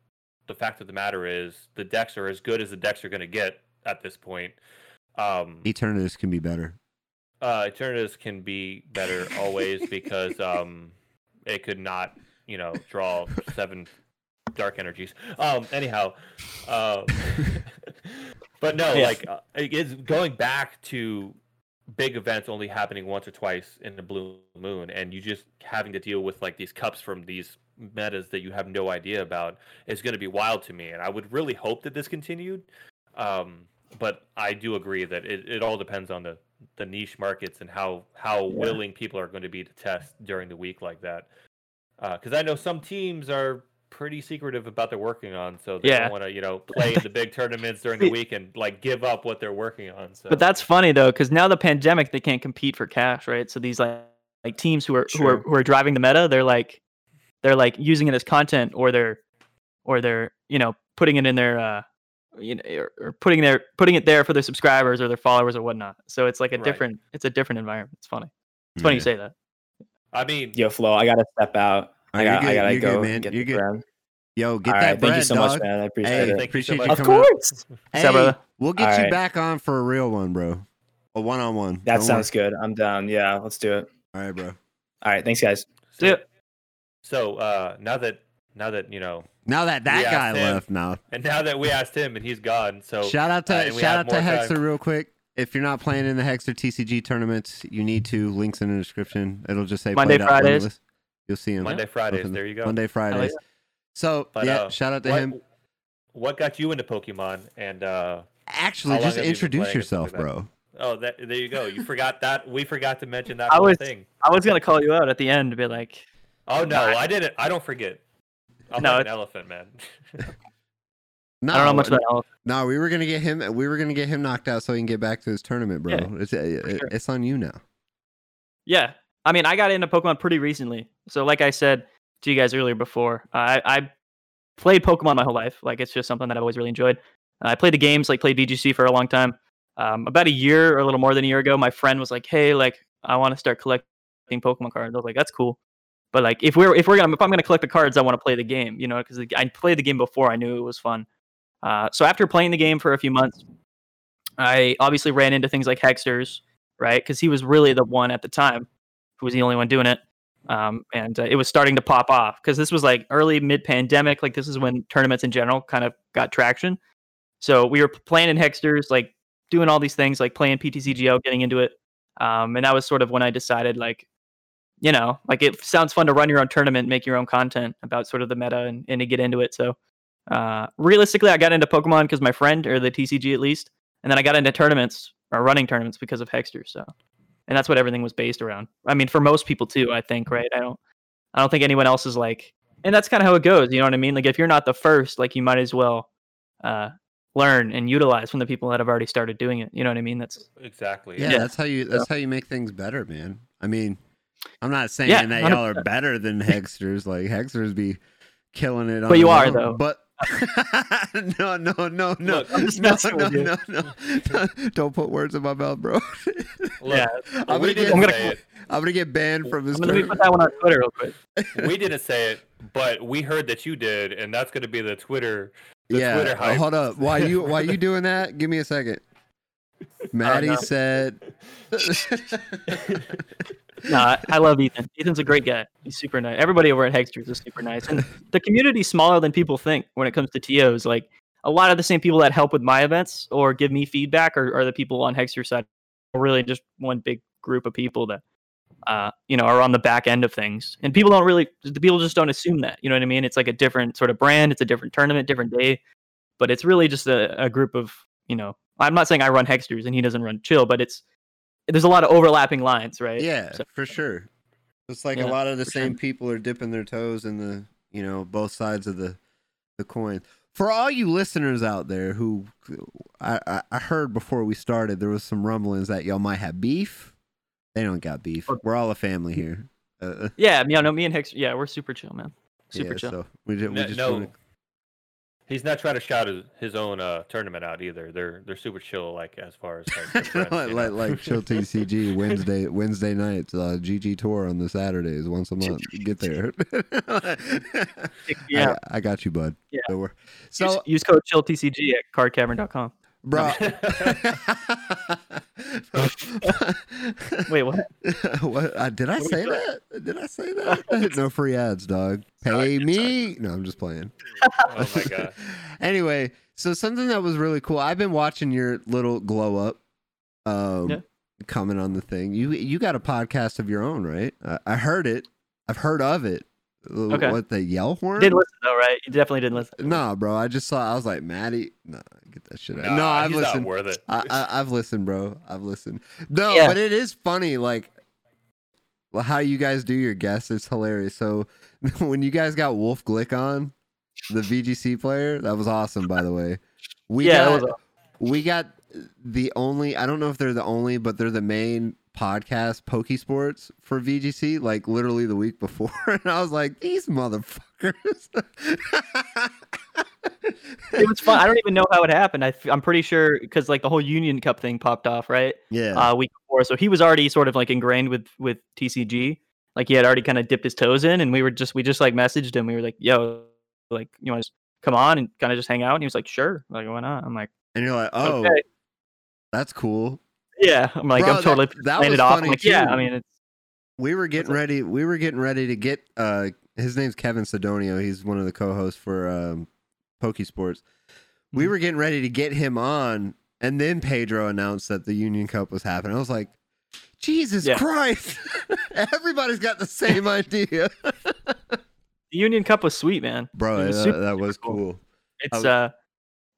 the fact of the matter is the decks are as good as the decks are going to get at this point. Um, Eternatus can be better. uh, Eternatus can be better always [LAUGHS] because um, it could not, you know, draw seven dark energies. Um, anyhow, um, [LAUGHS] but no, Yeah. like uh, it is going back to big events only happening once or twice in the blue moon, and you just having to deal with like these cups from these metas that you have no idea about is going to be wild to me. And I would really hope that this continued. Um, but I do agree that it, it all depends on the the niche markets and how how Yeah. willing people are going to be to test during the week like that. Because I know some teams are pretty secretive about they're working on, so they Yeah. don't want to you know play in the big [LAUGHS] tournaments during the week and like give up what they're working on. So But that's funny though, because now the pandemic, they can't compete for cash, right? So these like like teams who are who are who are driving the meta, they're like they're like using it as content, or they're or they're you know putting it in their uh you know or, or putting their putting it there for their subscribers or their followers or whatnot. So it's like a Right. different it's a different environment. It's funny. It's funny you say that. I mean, Yo, Flo, I gotta step out. I Alright, you're got, I good, gotta you're go good, man. get You're good. bread. Yo, get All that right, bread, thank you so dog. much, man. I appreciate Hey, it. Thank you so much. you Of coming up. course. Hey, So, we'll get you Alright. back on for a real one, bro. A one on one. That sounds good. I'm down. Yeah, let's do it. All right, bro. All right, thanks, guys. See ya. So uh, now that now that you know, Now that that guy him. left, now and now that we asked him and he's gone, so shout out uh, to and we shout out to Hexter time. real quick. If you're not playing in the Hexter TCG tournaments, you need to. Links in the description. It'll just say Monday, played Fridays. Winless. You'll see him. Monday, Fridays. There you go. Monday, Fridays. So But, yeah, uh, shout out to what, him. What got you into Pokemon? And uh, Actually, just have you introduce playing and stuff yourself, like bro. oh, that there you go. You forgot that. We forgot to mention that I was- thing. I was gonna call you out at the end to be like, Oh no, I didn't. I don't forget. I'm No, like an it's- elephant, man. [LAUGHS] [LAUGHS] No, I don't know much about Elf. No, we were gonna get him. We were gonna get him knocked out so he can get back to his tournament, bro. Yeah, it's uh, sure. it's on you now. Yeah, I mean, I got into Pokemon pretty recently. So, like I said to you guys earlier before, I I played Pokemon my whole life. Like, it's just something that I've always really enjoyed. I played the games, like played VGC for a long time. Um, about a year or a little more than a year ago, my friend was like, "Hey, like, I want to start collecting Pokemon cards." I was like, "That's cool." But like, if we're if we're gonna if I'm gonna collect the cards, I want to play the game, you know, because I played the game before. I knew it was fun. Uh, so after playing the game for a few months, I obviously ran into things like Hexters, right? Because he was really the one at the time who was the only one doing it. um, and uh, it was starting to pop off because this was like early mid pandemic. Like this is when tournaments in general kind of got traction. So we were playing in Hexters, like doing all these things, like playing PTCGO, getting into it, um, and that was sort of when I decided, like, you know, like it sounds fun to run your own tournament, make your own content about sort of the meta, and, and to get into it. So uh, realistically, I got into Pokemon because my friend, or the TCG at least, and then I got into tournaments or running tournaments because of Hexter. So, and that's what everything was based around. I mean, for most people too, I think, right? I don't, I don't think anyone else is like, and that's kind of how it goes. You know what I mean? Like if you're not the first, like you might as well uh, learn and utilize from the people that have already started doing it. You know what I mean? That's Exactly. Yeah, Yeah. that's how you that's how you make things better, man. I mean, I'm not saying Yeah, that y'all are better than [LAUGHS] Hexters. Like Hexters be killing it. on But you are, own, though. But [LAUGHS] no, no, no, no, Look, I'm just no, no, no, no, no. Don't put words in my mouth, bro. [LAUGHS] Look, yeah. I'm gonna get I'm gonna- I'm gonna get banned from his. I'm gonna let me Twitter. put that one on Twitter real quick. [LAUGHS] We didn't say it, but we heard that you did, and that's going to be the Twitter. the yeah, Twitter uh, hype. hold up. Why you why you doing that? Give me a second. Maddie said. No, I, I love Ethan. Ethan's a great guy. He's super nice. Everybody over at Hexters is super nice, and the community's smaller than people think when it comes to TOs. Like a lot of the same people that help with my events or give me feedback are, are the people on Hexter side. Really just one big group of people that uh, you know are on the back end of things, and people don't really. The people just don't assume that. You know what I mean? It's like a different sort of brand. It's a different tournament, different day, but it's really just a, a group of you know. I'm not saying I run Hexters and he doesn't run Chill, but it's there's a lot of overlapping lines, right? Yeah, So- for sure. It's like a lot of the same sure. people are dipping their toes in the, you know, both sides of the, the coin. For all you listeners out there who, I, I, I heard before we started there was some rumblings that y'all might have beef. They don't got beef. We're all a family here. Uh, Yeah, yeah, no, me and Hicks, yeah, we're super chill, man. Super yeah, chill. So we, ju- we No, just no, wanna- he's not trying to shout his, his own uh, tournament out either. They're they're super chill, like as far as like, [LAUGHS] friends, like, like, like chill [LAUGHS] TCG Wednesday Wednesday nights uh, GG tour on the Saturdays once a month. Get there. [LAUGHS] Yeah. I, I got you, bud. Yeah. So, we're, use, so use code chilltcg at cardcavern.com. bro. [LAUGHS] Wait, what? [LAUGHS] what? Uh, did I What say we doing? that? Did I say that? [LAUGHS] no free ads, dog. Pay me. No, I'm just playing. oh my god. anyway, so something that was really cool. I've been watching your little glow up. Um, Yeah. coming on the thing. You you got a podcast of your own, right? Uh, I heard it. I've heard of it. Okay. What the yell horn? Didn't listen though, right? You definitely didn't listen. No, bro. I just saw. I was like, Maddie. No, get that shit out. Nah, no, I've he's listened. not worth it. I, I, I've listened, bro. I've listened. No, Yeah. but it is funny, like well, how you guys do your guests. It's hilarious. So [LAUGHS] when you guys got Wolfe Glick on, the VGC player, that was awesome. By the way, we [LAUGHS] yeah, got that was we got the only. I don't know if they're the only, but they're the main podcast Pokesports for VGC. Like literally the week before, [LAUGHS] and I was like, these motherfuckers. it was fun. I don't even know how it happened. I, am pretty sure because like the whole Union Cup thing popped off, right? yeah. Uh, week before, so he was already sort of like ingrained with with TCG. Like he had already kind of dipped his toes in, and we were just we just like messaged him. We were like, "Yo, like you want to come on and kind of just hang out?" And he was like, "Sure." Like why not? I'm like, and you're like, oh, "Okay." that's cool. Yeah, I'm like, Bro, I'm totally that playing was it off. funny, I'm like, yeah. I mean, it's we were getting ready we were getting ready to get uh his name's kevin sedonio he's one of the co-hosts for um pokesports we Mhm. were getting ready to get him on and then pedro announced that the union cup was happening i was like jesus Yeah. christ [LAUGHS] everybody's got the same idea [LAUGHS] the Union Cup was sweet, man. bro was that, super, that was cool. cool It's was- uh,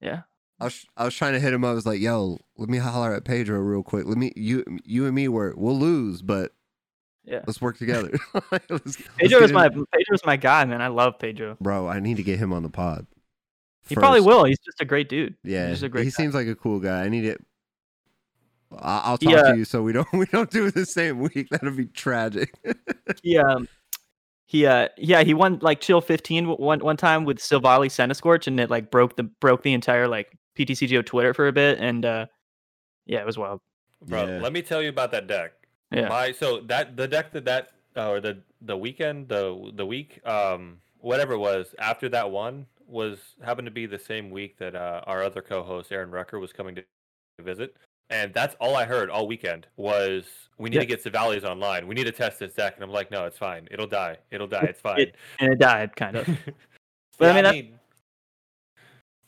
yeah, I was, I was trying to hit him up. I was like, "Yo, let me holler at Pedro real quick. Let me you you and me work. We'll lose, but yeah. let's work together." [LAUGHS] [LAUGHS] Let's- let's Pedro is my Pedro's my guy, man. I love Pedro. bro. I need to get him on the pod. He probably will. He's just a great dude. Yeah, He's just a great he guy. seems like a cool guy. I need it. I'll talk uh, to you so we don't [LAUGHS] we don't do it the same week. That'll be tragic. He um he uh yeah he won like chill 15 one one time with Silvally Centiskorch and it like broke the broke the entire like PTCGO Twitter for a bit and uh yeah it was wild. Bro, Yeah. let me tell you about that deck. Yeah. My so that the deck that that uh, or the the weekend the the week um whatever it was after that one was happened to be the same week that uh, our other co-host Aaron Rucker was coming to visit. and that's all I heard all weekend was we need Yeah. to get Silvally's online. We need to test this deck, and I'm like, no, it's fine. It'll die. It'll die. It's fine. It- and it died kind of. [LAUGHS] but I mean, that-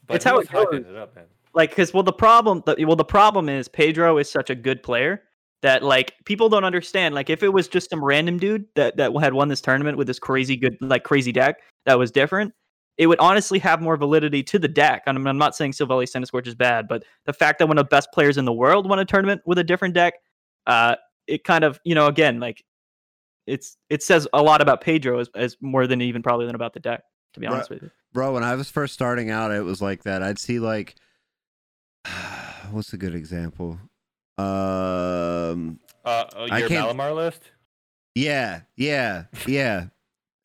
but It's how it goes. it up, like because well the problem the, well the problem is pedro is such a good player that like people don't understand. Like if it was just some random dude that that had won this tournament with this crazy good like crazy deck that was different it would honestly have more validity to the deck. And i'm, I'm not saying Silvally Scorch is bad but the fact that one of the best players in the world won a tournament with a different deck uh it kind of you know again like it's it says a lot about pedro as, as more than even probably than about the deck to be Right. honest with you Bro, when I was first starting out, it was like that. I'd see like, [SIGHS] what's a good example? Um, Uh, uh, I your can't- Malamar list? yeah, yeah, yeah,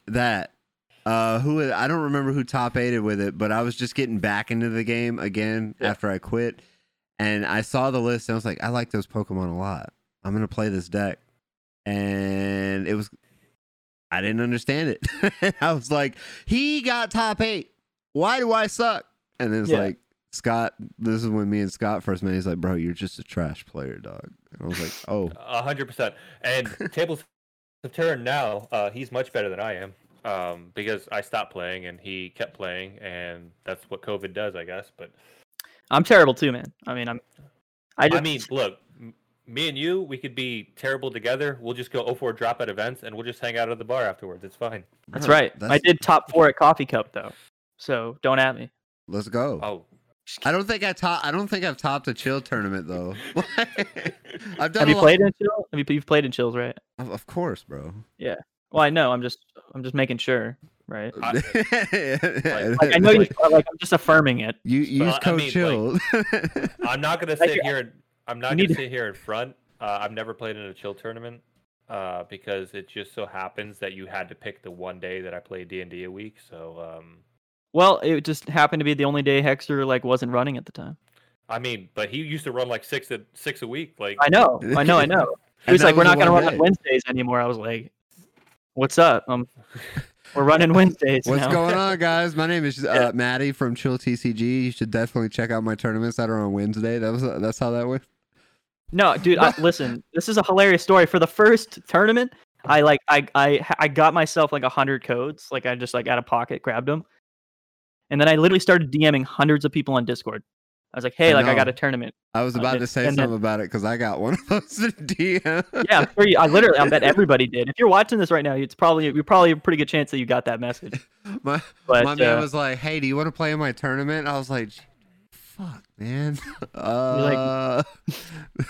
that. Uh, who I don't remember who top aided with it, but I was just getting back into the game again Yeah. after I quit, and I saw the list and I was like, I like those Pokemon a lot. I'm gonna play this deck, and it was. I didn't understand it. [LAUGHS] I was like, he got top eight. Why do I suck? And then it's Yeah. like Scott. This is when me and Scott first met. He's like, bro, you're just a trash player, dog. And I was like, oh, [LAUGHS] A hundred percent. And tables of turn now, uh, he's much better than I am. Um, because I stopped playing and he kept playing, and that's what COVID does, I guess. But i'm terrible too man i mean i'm i I, just mean, look, m- me and you, we could be terrible together. We'll just go 04 drop at events, and we'll just hang out at the bar afterwards. It's fine. That's Huh, right. I did top four at Coffee Cup though, so don't at me. let's go. Oh, I don't think I top. I don't think I've topped a chill tournament though. [LAUGHS] [LAUGHS] I've done. Have you lot- played in chill? Have you you've played in chills, right? Of, of course, bro. Yeah. Well, I know. I'm just I'm just making sure, right? I- [LAUGHS] Like I know you. Like I'm just affirming it. You use Well, I code mean, chill. I'm not gonna sit here. And, I'm not gonna sit here in front. Uh, I've never played in a chill tournament uh, because it just so happens that you had to pick the one day that I played D and D a week. So um, Well, it just happened to be the only day Hexter like wasn't running at the time. I mean, but he used to run like six a, six a week. Like I know. I know. I know. [LAUGHS] He was like, "We're not gonna run on Wednesdays anymore." I was like, "What's up? Um, we're running Wednesdays What's now." going on, [LAUGHS] guys? My name is uh, Maddie from Chill TCG. You should definitely check out my tournaments that are on Wednesday. That was that's how that went. No, dude, I, [LAUGHS] listen. This is a hilarious story. For the first tournament, I like I I I got myself like a hundred codes. Like I just like out of pocket grabbed them, and then I literally started DMing hundreds of people on Discord. I was like, "Hey, I like I got a tournament." I was Uh, about and- to say and then- something about it because I got one of those in DM. Yeah, sure you, I literally, I bet [LAUGHS] everybody did. If you're watching this right now, it's probably you're probably a pretty good chance that you got that message. [LAUGHS] my But my man uh, was like, "Hey, do you want to play in my tournament?" I was like, "Fuck, man." [LAUGHS] like- Uh,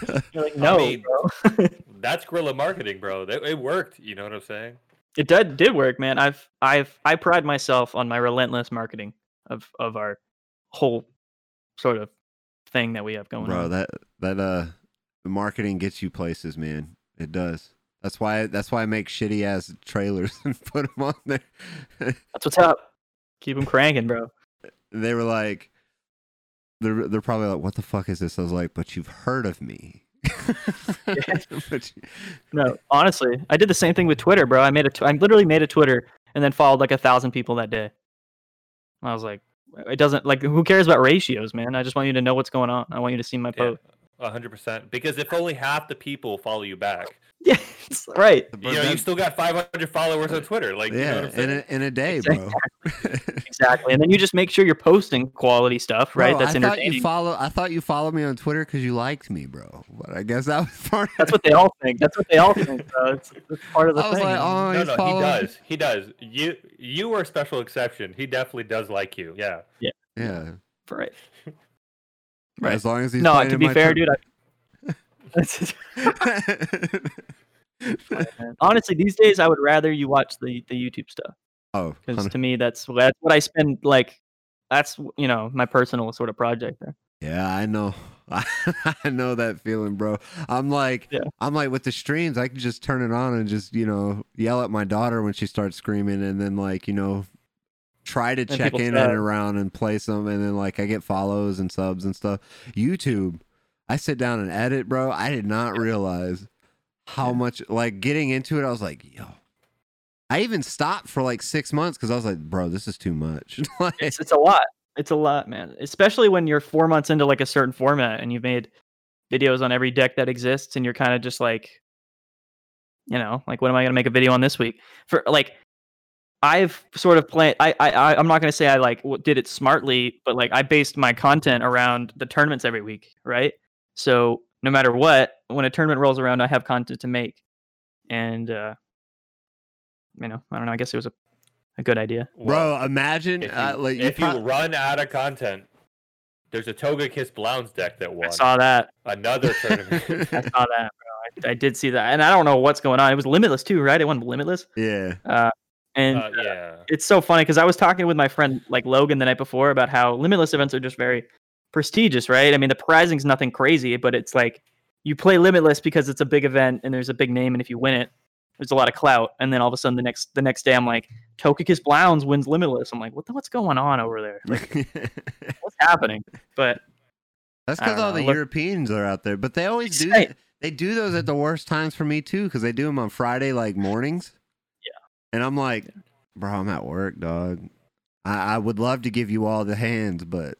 [LAUGHS] you're like, "No, mean- bro." [LAUGHS] that's guerrilla marketing, bro. That, it worked. You know what I'm saying? it did did work, man. I've I've I pride myself on my relentless marketing of of our whole sort of thing that we have going on. bro, on. that that uh, the marketing gets you places, man. It does. That's why. That's why I make shitty ass trailers and put them on there. That's what's up. Keep them cranking, bro. they were like, they're they're probably like, "What the fuck is this?" I was like, "But you've heard of me." [LAUGHS] [LAUGHS] But you- No, honestly, I did the same thing with Twitter, bro. I made a, tw- I literally made a Twitter and then followed like a thousand people that day. I was like, it doesn't like who cares about ratios, man? I just want you to know what's going on. I want you to see my Yeah, post. Hundred percent. Because if only half the people follow you back, [LAUGHS] Yeah, right. you know, you still got 500 followers on Twitter. Like, you know yeah, in a, in a day, bro. [LAUGHS] Exactly. And then you just make sure you're posting quality stuff, right? Bro, That's I thought you follow. I thought you followed me on Twitter because you liked me, bro. But I guess that was part. That's what they all think. That's what they all think, bro. It's, it's part of the I was thing. like, oh, no, he's no, he does. He does. You you were a special exception. He definitely does like you. Yeah. Yeah. Yeah, right. [LAUGHS] Right. as long as he's No, to be fair, dude, I, [LAUGHS] honestly, these days I would rather you watch the the YouTube stuff oh, because to me that's that's what I spend like. That's you know my personal sort of project there. yeah, I know. [LAUGHS] I know that feeling, bro. I'm like, Yeah. I'm like with the streams, I can just turn it on and just you know yell at my daughter when she starts screaming, and then like you know try to check in sub. and around and play some, and then like I get follows and subs and stuff. YouTube, I sit down and edit, bro. I did not realize how much like getting into it. I was like, yo. I even stopped for like six months because I was like, bro, this is too much. [LAUGHS] like, It's it's a lot. It's a lot, man. Especially when you're four months into like a certain format and you've made videos on every deck that exists, and you're kind of just like, you know, like what am I gonna make a video on this week for? Like, I've sort of planned. I I I- I'm not gonna say I like w- did it smartly, but like I based my content around the tournaments every week, right? So no matter what, when a tournament rolls around, I have content to make, and uh, you know, I don't know. I guess it was a, a good idea. Bro, imagine if you, uh, like you if you pro- run out of content, there's a Togekiss Blounds deck that won. I saw that. another tournament. [LAUGHS] I saw that, bro. I, I did see that, and I don't know what's going on. It was limitless too, right? It won limitless, yeah. uh, and uh, yeah. it's so funny because I was talking with my friend like Logan the night before about how limitless events are just very prestigious, right? I mean, the prizing's nothing crazy, but it's like you play limitless because it's a big event and there's a big name, and if you win it, there's a lot of clout. And then all of a sudden, the next the next day, I'm like, Togekiss Blounds wins limitless. I'm like, what the what's going on over there? [LAUGHS] Like, what's happening? But That's because all know, the look- Europeans are out there, but they always do. Right. They do those at the worst times for me too, because they do them on Friday like mornings. Yeah. And I'm like, bro, I'm at work, dog. I, I would love to give you all the hands, but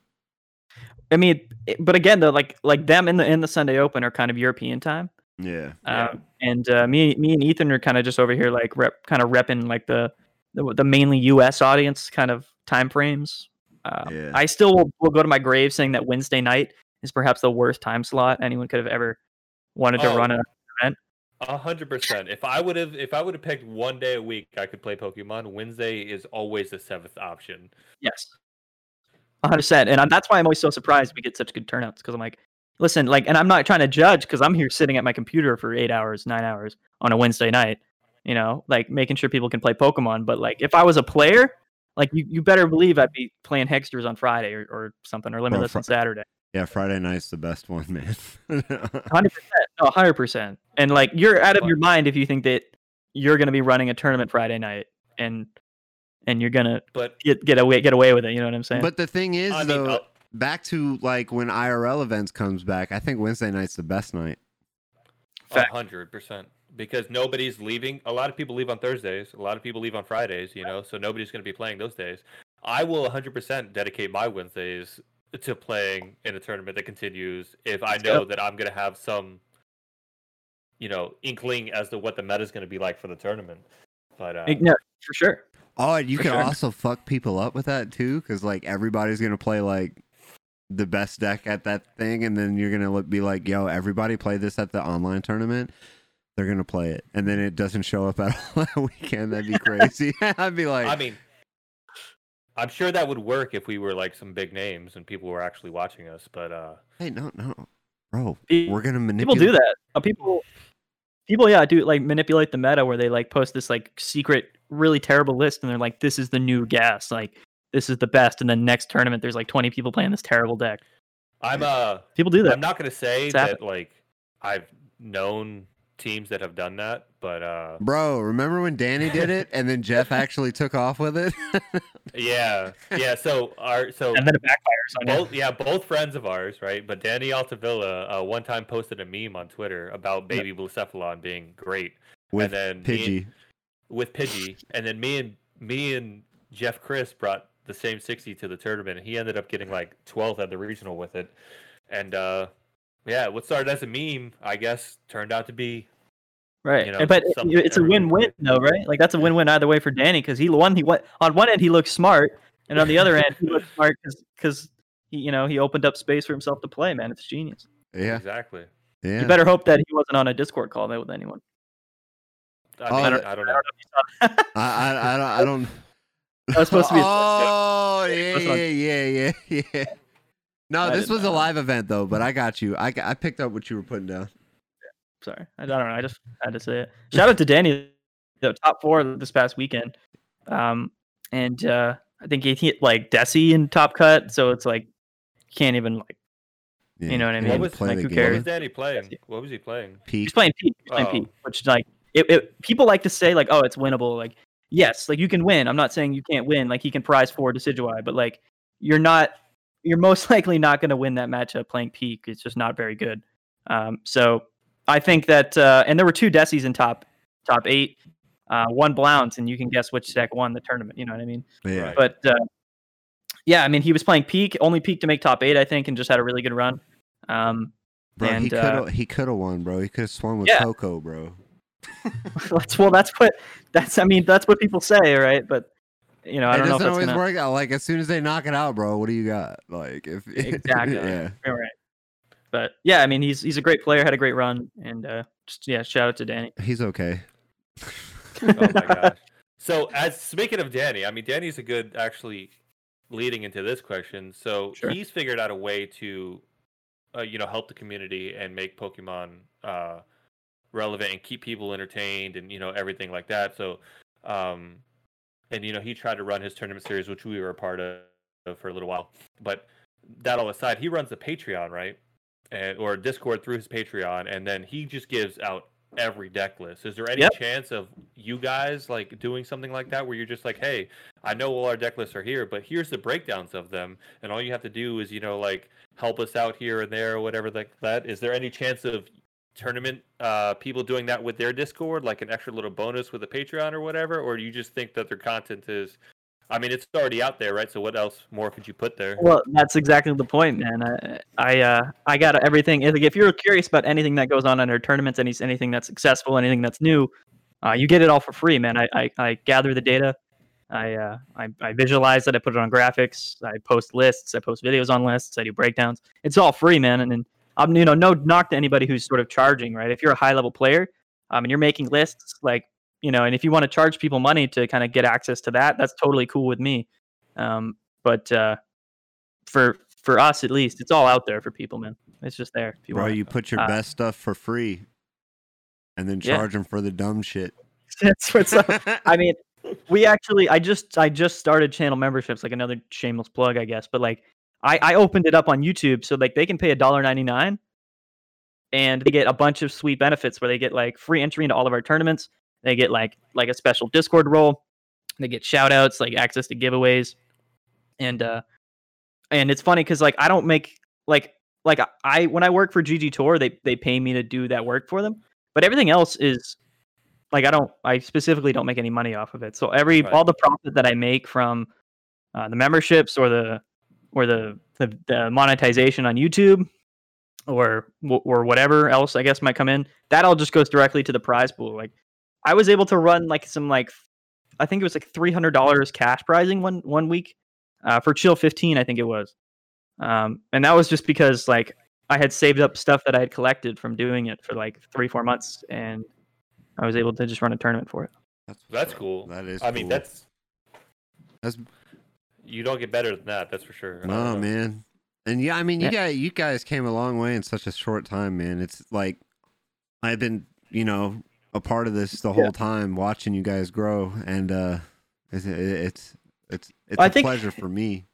I mean, it- but again, though, like like them in the in the Sunday Open are kind of European time. yeah, Yeah. Um, and uh, me, me and Ethan are kind of just over here, like rep, kind of repping like the, the the mainly U.S. audience kind of time frames. Uh, Yeah. I still will, will go to my grave saying that Wednesday night is perhaps the worst time slot anyone could have ever wanted to Oh. run a. A hundred percent. If I would have, if I would have picked one day a week, I could play Pokemon. Wednesday is always the seventh option. Yes, hundred percent. And I'm, that's why I'm always so surprised we get such good turnouts because I'm like, listen, like, and I'm not trying to judge because I'm here sitting at my computer for eight hours, nine hours on a Wednesday night. You know, like making sure people can play Pokemon. But like, if I was a player, like you, you better believe I'd be playing Hexters on Friday or, or something or Limitless Fri- on Saturday. Yeah. Friday night's the best one, man. [LAUGHS] Hundred percent, no, hundred percent. And like, you're out of your mind if you think that you're going to be running a tournament Friday night and and you're gonna But get get away get away with it. You know what I'm saying? but the thing is, I mean, though, uh, back to like when IRL events comes back, I think Wednesday night's the best night. a hundred percent. Because nobody's leaving. A lot of people leave on Thursdays. A lot of people leave on Fridays. You know, so nobody's going to be playing those days. I will a hundred percent dedicate my Wednesdays to playing in a tournament that continues. If I know go. that I'm going to have some, you know, inkling as to what the meta is going to be like for the tournament. But uh, no, for sure. Oh, and you For can sure. also fuck people up with that too, because like everybody's gonna play like the best deck at that thing, and then you're gonna look, be like, "Yo, everybody play this at the online tournament." They're gonna play it, and then it doesn't show up at [LAUGHS] all that weekend. That'd be [LAUGHS] crazy. [LAUGHS] I'd be like, I mean, I'm sure that would work if we were like some big names and people were actually watching us. But uh, "Hey, no, no, bro, Pe- we're gonna manipulate. People do that. Uh, people, people, yeah, do like manipulate the meta where they like post this like secret, really terrible list, and they're like, "This is the new gas. Like, this is the best." And then next tournament, there's like 20 people playing this terrible deck. I'm uh, People do that. I'm not going to say It's that happened. like I've known teams that have done that, but uh, Bro, remember when Danny did it, and then Jeff [LAUGHS] actually took off with it? yeah, yeah. So our so and then it backfires on you. both yeah both friends of ours right but danny altavilla uh, one time posted a meme on twitter about baby Blacephalon being great with and then me Pidgey. and- with pidgey and then me and me and jeff chris brought the same 60 to the tournament and he ended up getting like 12th at the regional with it and uh yeah what started as a meme i guess turned out to be Right, you know, but it's a everyone- win-win though, right? Like that's a win-win either way for Danny because he won. He won on one end he looks smart, and on the other end he looks smart because because he you know he opened up space for himself to play. Man, it's genius. Yeah, exactly yeah. You better hope that he wasn't on a Discord call with anyone. i, Oh, mean, that- I don't I don't know if you saw. I, I, I don't. I don't. That was supposed to be. a- [LAUGHS] Oh yeah, yeah, yeah, yeah, yeah. No, I this didn't was a live event though, but I got you. I, I picked up what you were putting down. Sorry, I don't know. I just had to say it. Shout out to Danny, the top four this past weekend, um, and uh, I think he hit like Desi in top cut. So it's like can't even like Yeah, You know what I mean? What was- like, who game. what was danny playing what was he playing Peak. He's playing Pete. He's playing Oh. Pete, which like it, it, people like to say like, oh, it's winnable. Like, yes, like you can win. I'm not saying you can't win. Like he can prize four Decidueye, but like you're not. You're most [LAUGHS] likely not going to win that matchup playing Peak. It's just not very good. Um, so I think that, uh, and there were two Desis in top top eight, uh, one Blounce, and you can guess which deck won the tournament. You know what I mean? Yeah. But uh, yeah, I mean, he was playing Peak, only Peak to make top eight, I think, and just had a really good run. Um, Bro, he And, could uh, have he could have won, bro. He could have swung with Yeah. Coco, bro. that's [LAUGHS] well, that's what that's. I mean, that's what people say, right? But you know, I it don't know if doesn't that's always gonna. work out. Like as soon as they knock it out, bro, what do you got? Like if [LAUGHS] Exactly. yeah. All right. But yeah, I mean, he's he's a great player, had a great run, and uh, just yeah, shout out to Danny. He's okay. Oh my [LAUGHS] gosh. So, as speaking of Danny, I mean, Danny's a good actually leading into this question. So Sure. he's figured out a way to, uh, you know, help the community and make Pokemon uh, relevant and keep people entertained and you know everything like that. So, um, and you know, he tried to run his tournament series, which we were a part of for a little while. But that all aside, he runs a Patreon, right? And, or Discord through his Patreon, and then he just gives out every deck list. Is there any Yep. chance of you guys like doing something like that where you're just like, hey, I know all our deck lists are here, but here's the breakdowns of them, and all you have to do is you know like help us out here and there or whatever like that. Is there any chance of tournament uh people doing that with their Discord, like an extra little bonus with a Patreon or whatever, or do you just think that their content is? I mean, it's already out there, right? So what else more could you put there? Well, that's exactly the point, man. I I, uh, I got everything. If you're curious about anything that goes on in our tournaments, any anything that's successful, anything that's new, uh, you get it all for free, man. I, I, I gather the data. I, uh, I I visualize it. I put it on graphics. I post lists. I post videos on lists. I do breakdowns. It's all free, man. And, and I'm you know no knock to anybody who's sort of charging, right? If you're a high level player, um, and you're making lists, like you know, and if you want to charge people money to kind of get access to that, that's totally cool with me. Um, but uh, for for us at least, it's all out there for people, man. It's just there. If you Bro, want. you put your uh, best stuff for free and then Yeah. charge them for the dumb shit. [LAUGHS] That's what's up. I mean, [LAUGHS] we actually, I just, I just started channel memberships, like another shameless plug, I guess. But like, I, I opened it up on YouTube, so like they can pay a dollar ninety nine, and they get a bunch of sweet benefits where they get like free entry into all of our tournaments. They get like like a special Discord role. They get shout outs, like access to giveaways, and uh, and it's funny because like I don't make like like I when I work for GG Tour, they they pay me to do that work for them, but everything else is like I don't I specifically don't make any money off of it. So every Right. all the profit that I make from uh, the memberships or the or the, the the monetization on YouTube or or whatever else I guess might come in, that all just goes directly to the prize pool. Like I was able to run like some like I think it was like three hundred dollars cash prizing one one week uh, for Chill fifteen. I think it was, um, and that was just because like I had saved up stuff that I had collected from doing it for like three four months, and I was able to just run a tournament for it. That's, That's cool. That is I mean, that's That's you don't get better than that. That's for sure. Oh know. man. And yeah, I mean, you Yeah. guys, you guys came a long way in such a short time, man. It's like I've been, you know, a part of this the Yeah. whole time, watching you guys grow, and uh, it's it's it's it's I a think- pleasure for me.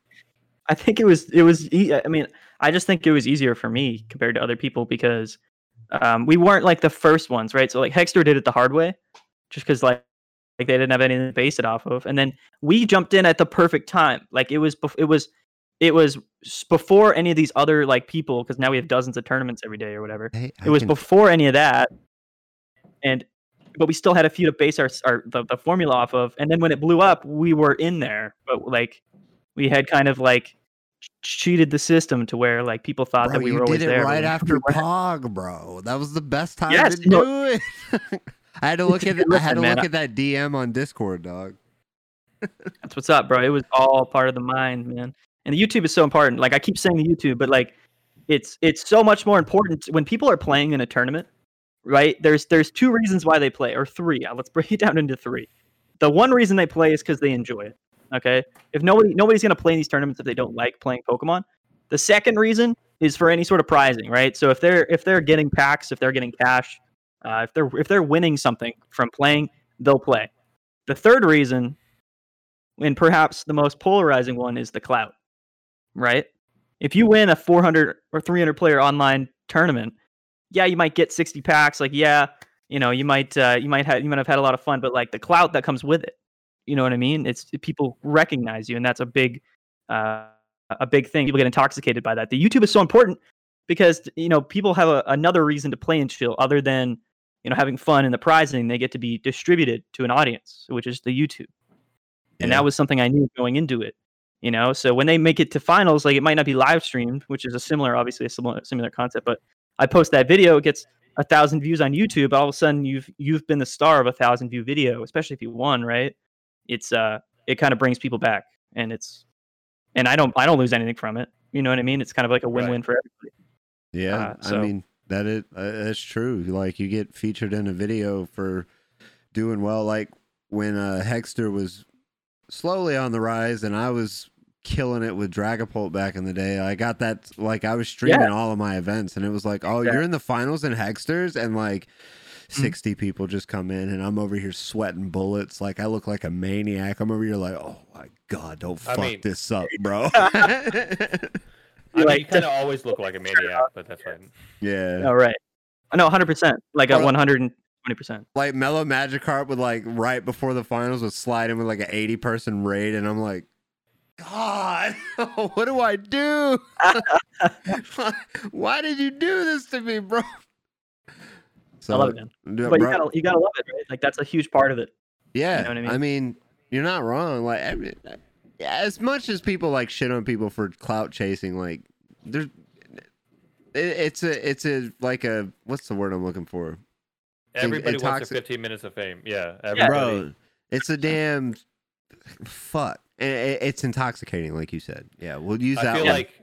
I think it was it was. I mean, I just think it was easier for me compared to other people because um, we weren't like the first ones, right? So like Hexter did it the hard way, just because like like they didn't have anything to base it off of, and then we jumped in at the perfect time. Like it was bef- it was it was before any of these other like people because now we have dozens of tournaments every day or whatever. Hey, It was can- before any of that, and but we still had a few to base our, our the, the formula off of. And then when it blew up, we were in there, but like we had kind of like cheated the system to where like people thought Bro, that we were always did it there. right after weren't. Pog, bro. That was the best time Yes, to do it. [LAUGHS] I had to look at [LAUGHS] I had to man, look at that DM on Discord, dog. [LAUGHS] That's what's up, bro. It was all part of the mind, man. And the YouTube is so important. Like I keep saying the YouTube, but like it's it's so much more important when people are playing in a tournament, right? There's there's two reasons why they play, or three. Uh, Let's [LAUGHS] break it down into three. The one reason they play is because they enjoy it. Okay. If nobody nobody's gonna play in these tournaments if they don't like playing Pokemon. The second reason is for any sort of prizing, right? So if they're if they're getting packs, if they're getting cash, uh, if they're if they're winning something from playing, they'll play. The third reason and perhaps the most polarizing one is the clout, right? If you win a 400 or 300 player online tournament, yeah, you might get 60 packs. Like, yeah, you know, you might uh, you might have you might have had a lot of fun, but like the clout that comes with it, you know what I mean? It's people recognize you, and that's a big uh, a big thing. People get intoxicated by that. The YouTube is so important because you know people have a, another reason to play and chill other than you know having fun and the prizing. They get to be distributed to an audience, which is the YouTube and Yeah. that was something I knew going into it. You know, so when they make it to finals, like it might not be live streamed, which is a similar, obviously a similar similar concept, but I post that video, it gets a thousand views on YouTube. All of a sudden, you've you've been the star of a thousand view video, especially if you won, right? It's uh, it kind of brings people back, and it's, and I don't I don't lose anything from it. You know what I mean? It's kind of like a win-win for everybody. Yeah, Uh, so- I mean that is uh, that's true. Like you get featured in a video for doing well. Like when uh, Hexter was slowly on the rise, and I was killing it with Dragapult back in the day. I got that like I was streaming all of my events, and it was like, oh, Yeah. you're in the finals in Hexters, and like. Mm-hmm. 60 people just come in and I'm over here sweating bullets like I look like a maniac. I'm over here like, "Oh my god, don't I fuck mean- this up, bro." [LAUGHS] [LAUGHS] I mean, like- you kind of always look like a maniac, but that's fine. yeah. Oh right. No, hundred percent. Like a one hundred and twenty percent. like Mellow Magikarp would like right before the finals would slide in with like an 80 person raid and I'm like God, [LAUGHS] what do I do? [LAUGHS] Why did you do this to me, bro? So, I love it, man. yeah, But you gotta you gotta love it, right? Like that's a huge part of it. yeah, you know what I I mean? mean? you're not wrong. Like, I mean, yeah, as much as people like shit on people for clout chasing, like, there's, it, it's a, it's a like a, what's the word I'm looking for? Everybody wants intoxic- the 15 minutes of fame. Yeah, everybody. bro it's a damn fuck it's intoxicating like you said yeah we'll use I that feel one like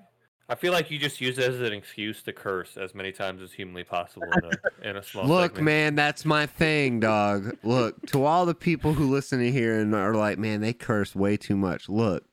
I feel like you just use it as an excuse to curse as many times as humanly possible in a, [LAUGHS] in a small. look segment. man that's my thing dog look to all the people who listen to here and are like man they curse way too much look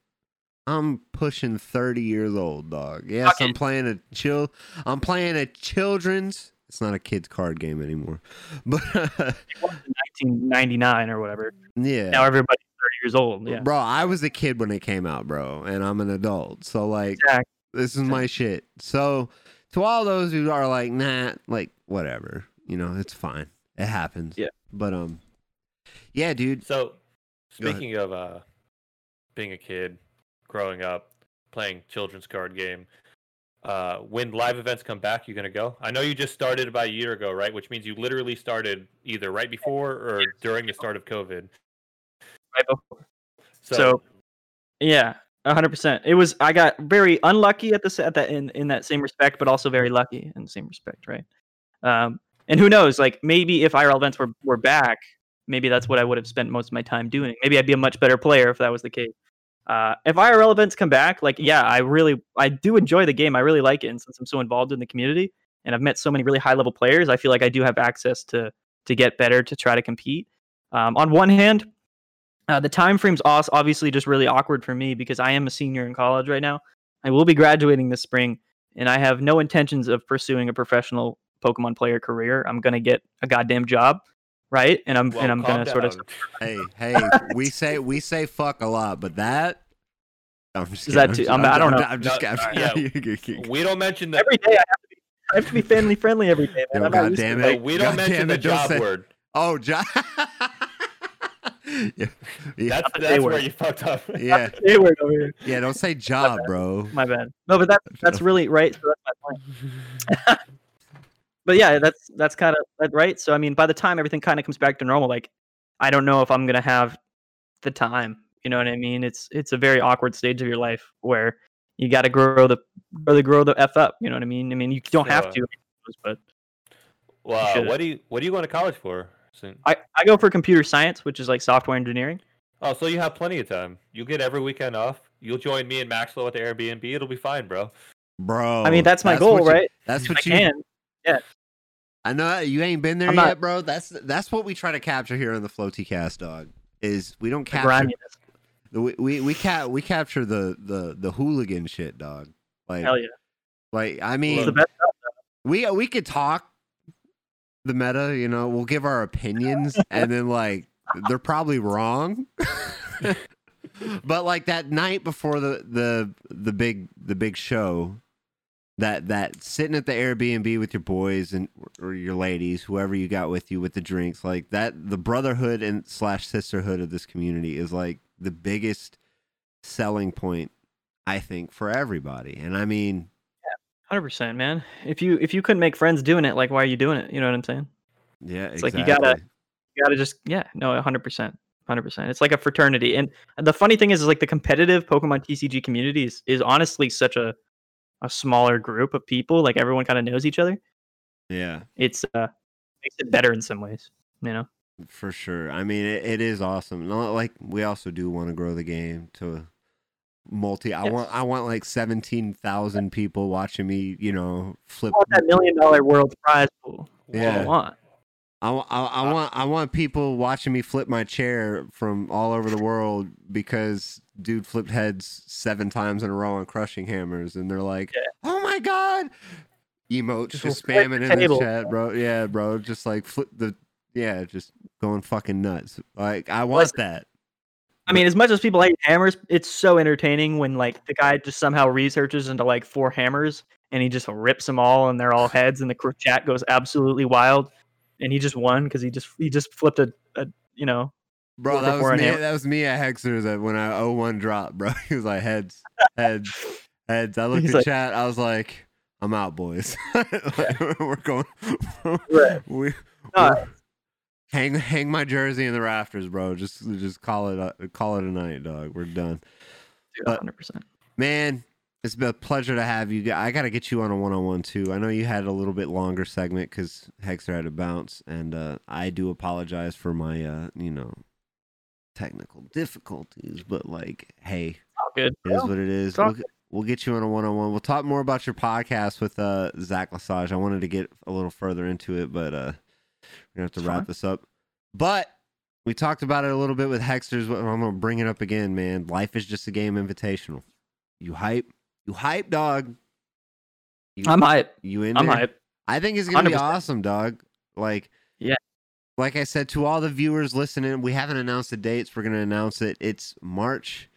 i'm pushing 30 years old dog yes Fuck i'm playing a chill i'm playing a children's it's not a kids card game anymore [LAUGHS] but uh, Nineteen ninety nine or whatever. yeah Now everybody's thirty years old. Yeah. bro i was a kid when it came out bro and i'm an adult so like Exactly. This is my shit. So to all those who are like, nah, like whatever, you know, it's fine. It happens. Yeah. But um, yeah, dude. So, speaking of uh, being a kid, growing up, playing children's card game, uh, when live events come back, you're gonna go? I know you just started about a year ago, right? Which means you literally started either right before or during the start of COVID. Right before. So, So, yeah, hundred percent. It was I got very unlucky at the at that in in that same respect, but also very lucky in the same respect, right? Um, and who knows? Like maybe if IRL events were were back, maybe that's what I would have spent most of my time doing. Maybe I'd be a much better player if that was the case. Uh, if IRL events come back, like yeah, I really I do enjoy the game. I really like it, and since I'm so involved in the community and I've met so many really high level players, I feel like I do have access to to get better to try to compete. Um, on one hand, uh, the time frame's os- obviously just really awkward for me because I am a senior in college right now. I will be graduating this spring, and I have no intentions of pursuing a professional Pokemon player career. I'm gonna get a goddamn job, right? And I'm well, and I'm gonna sort of. Hey, hey, we [LAUGHS] say we say fuck a lot, but that. [LAUGHS] I'm just Is that too- I'm- I don't know. I'm just. No, I'm, [LAUGHS] yeah. yeah. We don't mention the every day I have to be I have to be family friendly every day. Man. Yo, God damn it. no, it. we don't God mention damn the job say- word. Oh, John. Yeah, [LAUGHS] yeah, That's that's where you fucked up. yeah, over here. yeah. Don't say job, bro. My bad. No, but that that's [LAUGHS] really right. So that's my point. [LAUGHS] but yeah, that's that's kind of right. So I mean, by the time everything kind of comes back to normal, like I don't know if I'm gonna have the time. You know what I mean? It's it's a very awkward stage of your life where you got to grow the really grow the f up. You know what I mean? I mean, you don't have to, but Well, what do you what are you going to college for? Soon? I I go for computer science, which is like software engineering. Oh, so you have plenty of time. You'll get every weekend off. You'll join me and Maxwell at the Airbnb. It'll be fine, bro. Bro, I mean, that's my goal, what you- right? That's If I what you. can. Yeah. I know you ain't been there I'm yet, not- bro. That's that's what we try to capture here on the Floaty Cast, dog. Is we don't capture griminess. we we we, ca- we capture the the the hooligan shit, dog. Like Hell yeah. like I mean, the best we we could talk the meta, you know, we'll give our opinions [LAUGHS] and then like they're probably wrong. [LAUGHS] but like that night before the the the big the big show that that sitting at the Airbnb with your boys and or your ladies, whoever you got with you with the drinks, like that the brotherhood and slash sisterhood of this community is like the biggest selling point I think for everybody. And I mean, Hundred percent, man. If you if you couldn't make friends doing it, like why are you doing it? You know what I'm saying? yeah, It's like you gotta- You gotta just yeah, no, hundred percent, hundred percent. It's like a fraternity, and the funny thing is, is like the competitive Pokemon TCG community is, is honestly such a a smaller group of people. Like everyone kind of knows each other. Yeah, it's uh makes it better in some ways. You know. for sure. I mean, it, it is awesome. Like we also do want to grow the game to multi. I want I want like seventeen thousand people watching me. You know, flip. Want that million dollar world prize pool. Yeah. I want. I, I, I want I want people watching me flip my chair from all over the world because dude flipped heads seven times in a row on crushing hammers, and they're like, Yeah. "Oh my god!" Emotes Just just, spamming the in the chat, bro. Yeah, bro, just like flip the yeah, just going fucking nuts. Like I want Listen, that. I mean, as much as people hate hammers, it's so entertaining when like the guy just somehow researches into like four hammers and he just rips them all and they're all heads and the chat goes absolutely wild and he just won because he just he just flipped a, a you know Bro, that was me. hammer. That was me at Hexter's at when I 0-1 dropped, bro. [LAUGHS] He was like heads, heads, heads. I looked He's at like- chat. I was like, I'm out, boys. [LAUGHS] Like, [LAUGHS] we're going. Right. We No. Hang hang my jersey in the rafters, bro. Just just call it a, call it a night, dog. We're done, But- 100%. man. It's been a pleasure to have you. I got to get you on a one on one too. I know you had a little bit longer segment because Hexter had to bounce, and uh, I do apologize for my uh, you know technical difficulties. But like, hey, good. it is what it is. We'll, get- we'll get you on a one on one. We'll talk more about your podcast with uh, Zach Lesage. I wanted to get a little further into it, but uh, we're gonna have to It's wrap fine. this up. But we talked about it a little bit with Hexter's. but I'm gonna bring it up again, man. Life is just a game invitational. You hype, you hype, dog. You, I'm hype. you in I'm there? hype. I think it's gonna be 100%. awesome, dog. Like, Yeah. like I said to all the viewers listening, we haven't announced the dates. We're gonna announce it. It's March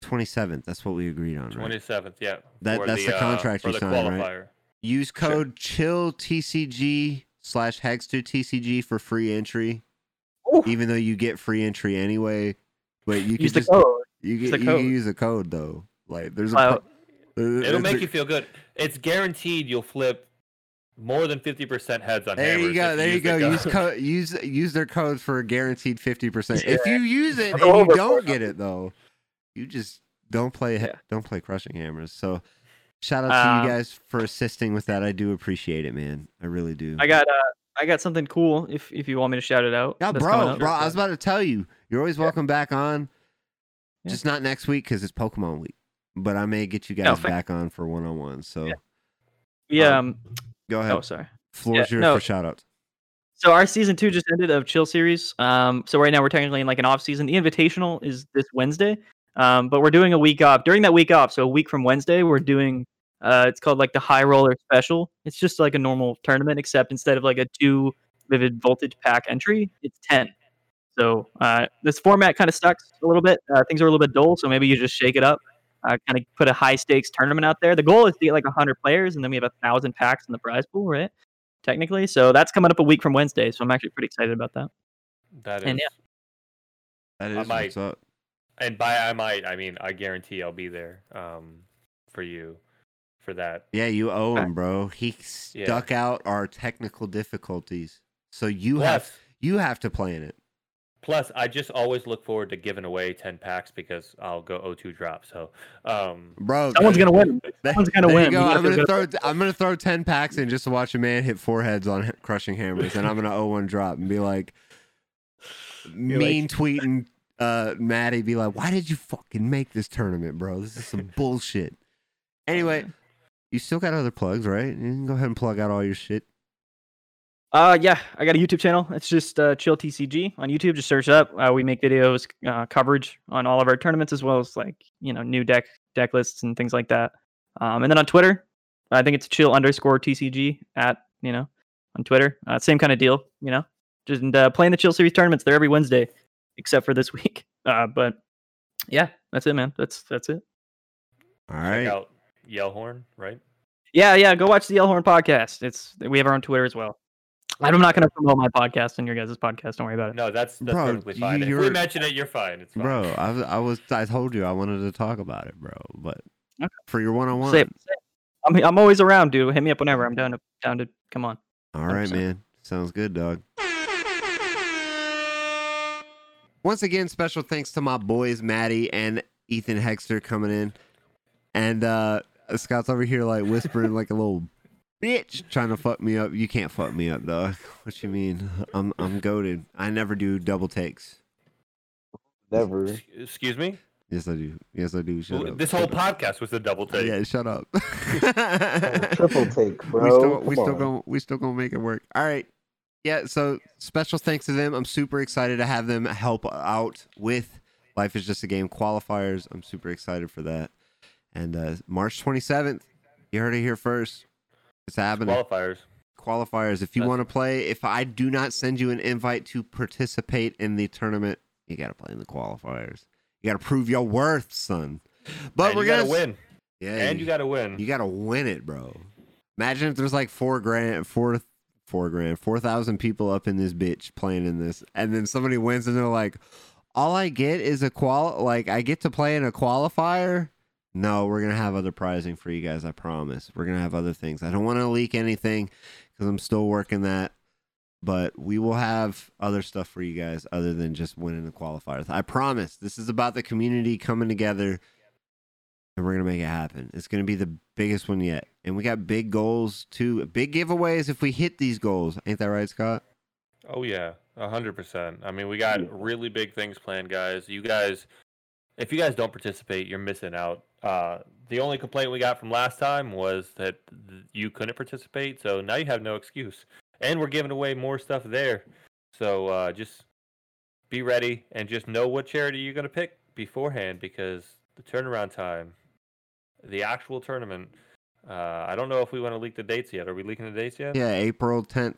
twenty seventh. That's what we agreed on, right? Twenty seventh, yeah. That- that's the uh, contract for you the signed, right? qualifier. Use code chill TCG slash Hexter TCG for free entry. Ooh. Even though you get free entry anyway, but you can Use the code. you use get the you can code. use a code though. Like there's a Wow. pro- It'll make a- you feel good. It's guaranteed you'll flip more than fifty percent heads on There you go. There you use the go. Use code. code. Use use their code for a guaranteed fifty percent. If you use it and you don't get it though, you just don't play. Yeah. Don't play crushing hammers. So, shout out to Um, you guys for assisting with that. I do appreciate it, man. I really do. I got uh I got something cool if if you want me to shout it out. Yeah, bro, bro. I was about to tell you. You're always welcome back on. Yeah. Just not next week because it's Pokemon week. But I may get you guys fair. back on for one on one. So Yeah. Yeah. Um, go ahead. oh, sorry. Floor's yeah, yours no. for shout outs. So our season two just ended of Chill series. Um, so right now we're technically in like an off season. The Invitational is this Wednesday, um, but we're doing a week off. During that week off, so a week from Wednesday, we're doing. Uh, it's called like the High Roller Special. It's just like a normal tournament, except instead of like a two Vivid Voltage pack entry, it's ten. So uh, this format kind of sucks a little bit. Uh, things are a little bit dull, so maybe you just shake it up. Uh, kind of put a high stakes tournament out there. The goal is to get like hundred players, and then we have a thousand packs in the prize pool, right? Technically, so that's coming up a week from Wednesday. So I'm actually pretty excited about that. That is. And yeah. That I might- what's up. And by I might, I mean I guarantee I'll be there um, for you for that. Yeah, you owe him, bro. He Yeah. stuck out our technical difficulties, so you have you have to play in it. plus, I just always look forward to giving away ten packs because I'll go O2 drop. So, um, Bro, Someone's gonna win. Someone's gonna win. Go. I'm gonna feel throw. I'm gonna throw ten packs in just to watch a man hit four heads on crushing hammers, and I'm gonna 0-1 drop and be like, mean tweeting uh Maddie, be like, why did you fucking make this tournament, bro? This is some [LAUGHS] bullshit. Anyway, you still got other plugs, right? You can go ahead and plug out all your shit. Uh, yeah, I got a YouTube channel. It's just uh, Chill TCG on YouTube. Just search it up. Uh, we make videos, uh, coverage on all of our tournaments as well as like you know new deck deck lists and things like that. Um, and then on Twitter, I think it's Chill underscore TCG at you know on Twitter. Uh, same kind of deal, you know. Just uh, playing the Chill Series tournaments. They're every Wednesday, except for this [LAUGHS] week. Uh, but yeah, that's it, man. That's that's it. All right. check right. Out Yellhorn, right? Yeah, yeah. Go watch the Yellhorn podcast. It's we have our own Twitter as well. I'm not going to promote my podcast and your guys' podcast. Don't worry about it. No, that's that's Bro, perfectly fine. you- If we you're- mention it, you're fine. It's fine. Bro, I was, I was, I told you I wanted to talk about it, bro. But Okay. for your one on one, Say it- say it. I'm I'm always around, dude. Hit me up whenever. I'm down to down to come on. All right, 100%. man. Sounds good, dog. Once again, special thanks to my boys Maddie and Ethan Hexter coming in, and uh Scott's over here like whispering like a little [LAUGHS] bitch trying to fuck me up. You can't fuck me up, dog. What you mean? I'm I'm goaded. I never do double takes. Never. Excuse me. Yes, I do. Yes, I do. Shut Well, up. This whole podcast was a double take. Yeah, shut up. [LAUGHS] Triple take, bro. [LAUGHS] we still we still gonna we still gonna make it work. All right. Yeah, so special thanks to them. I'm super excited to have them help out with Life is Just a Game qualifiers. I'm super excited for that. And uh March 27th, you heard it here first. It's happening. Qualifiers. qualifiers. If you want to play, if I do not send you an invite to participate in the tournament, you got to play in the qualifiers. You got to prove your worth, son. But and we're gonna gotta win. Yeah, and you gotta win. you got to win it, bro. Imagine if there's like four grand, four, four grand, four thousand people up in this bitch playing in this, and then somebody wins, and they're like, "All I get is a qual, like I get to play in a qualifier." No, we're gonna have other prizing for you guys. I promise. We're gonna have other things. I don't want to leak anything because I'm still working that, but we will have other stuff for you guys other than just winning the qualifiers. I promise. This is about the community coming together and we're gonna make it happen. It's gonna be the biggest one yet, and we got big goals too. Big giveaways if we hit these goals. Ain't that right, Scott? Oh yeah, a hundred percent. I mean, we got really big things planned, guys. You guys, if you guys don't participate, you're missing out. Uh, the only complaint we got from last time was that th- you couldn't participate, so now you have no excuse. And we're giving away more stuff there, so uh, just be ready and just know what charity you're gonna pick beforehand because the turnaround time, the actual tournament. Uh, I don't know if we want to leak the dates yet. Are we leaking the dates yet? Yeah, April tenth.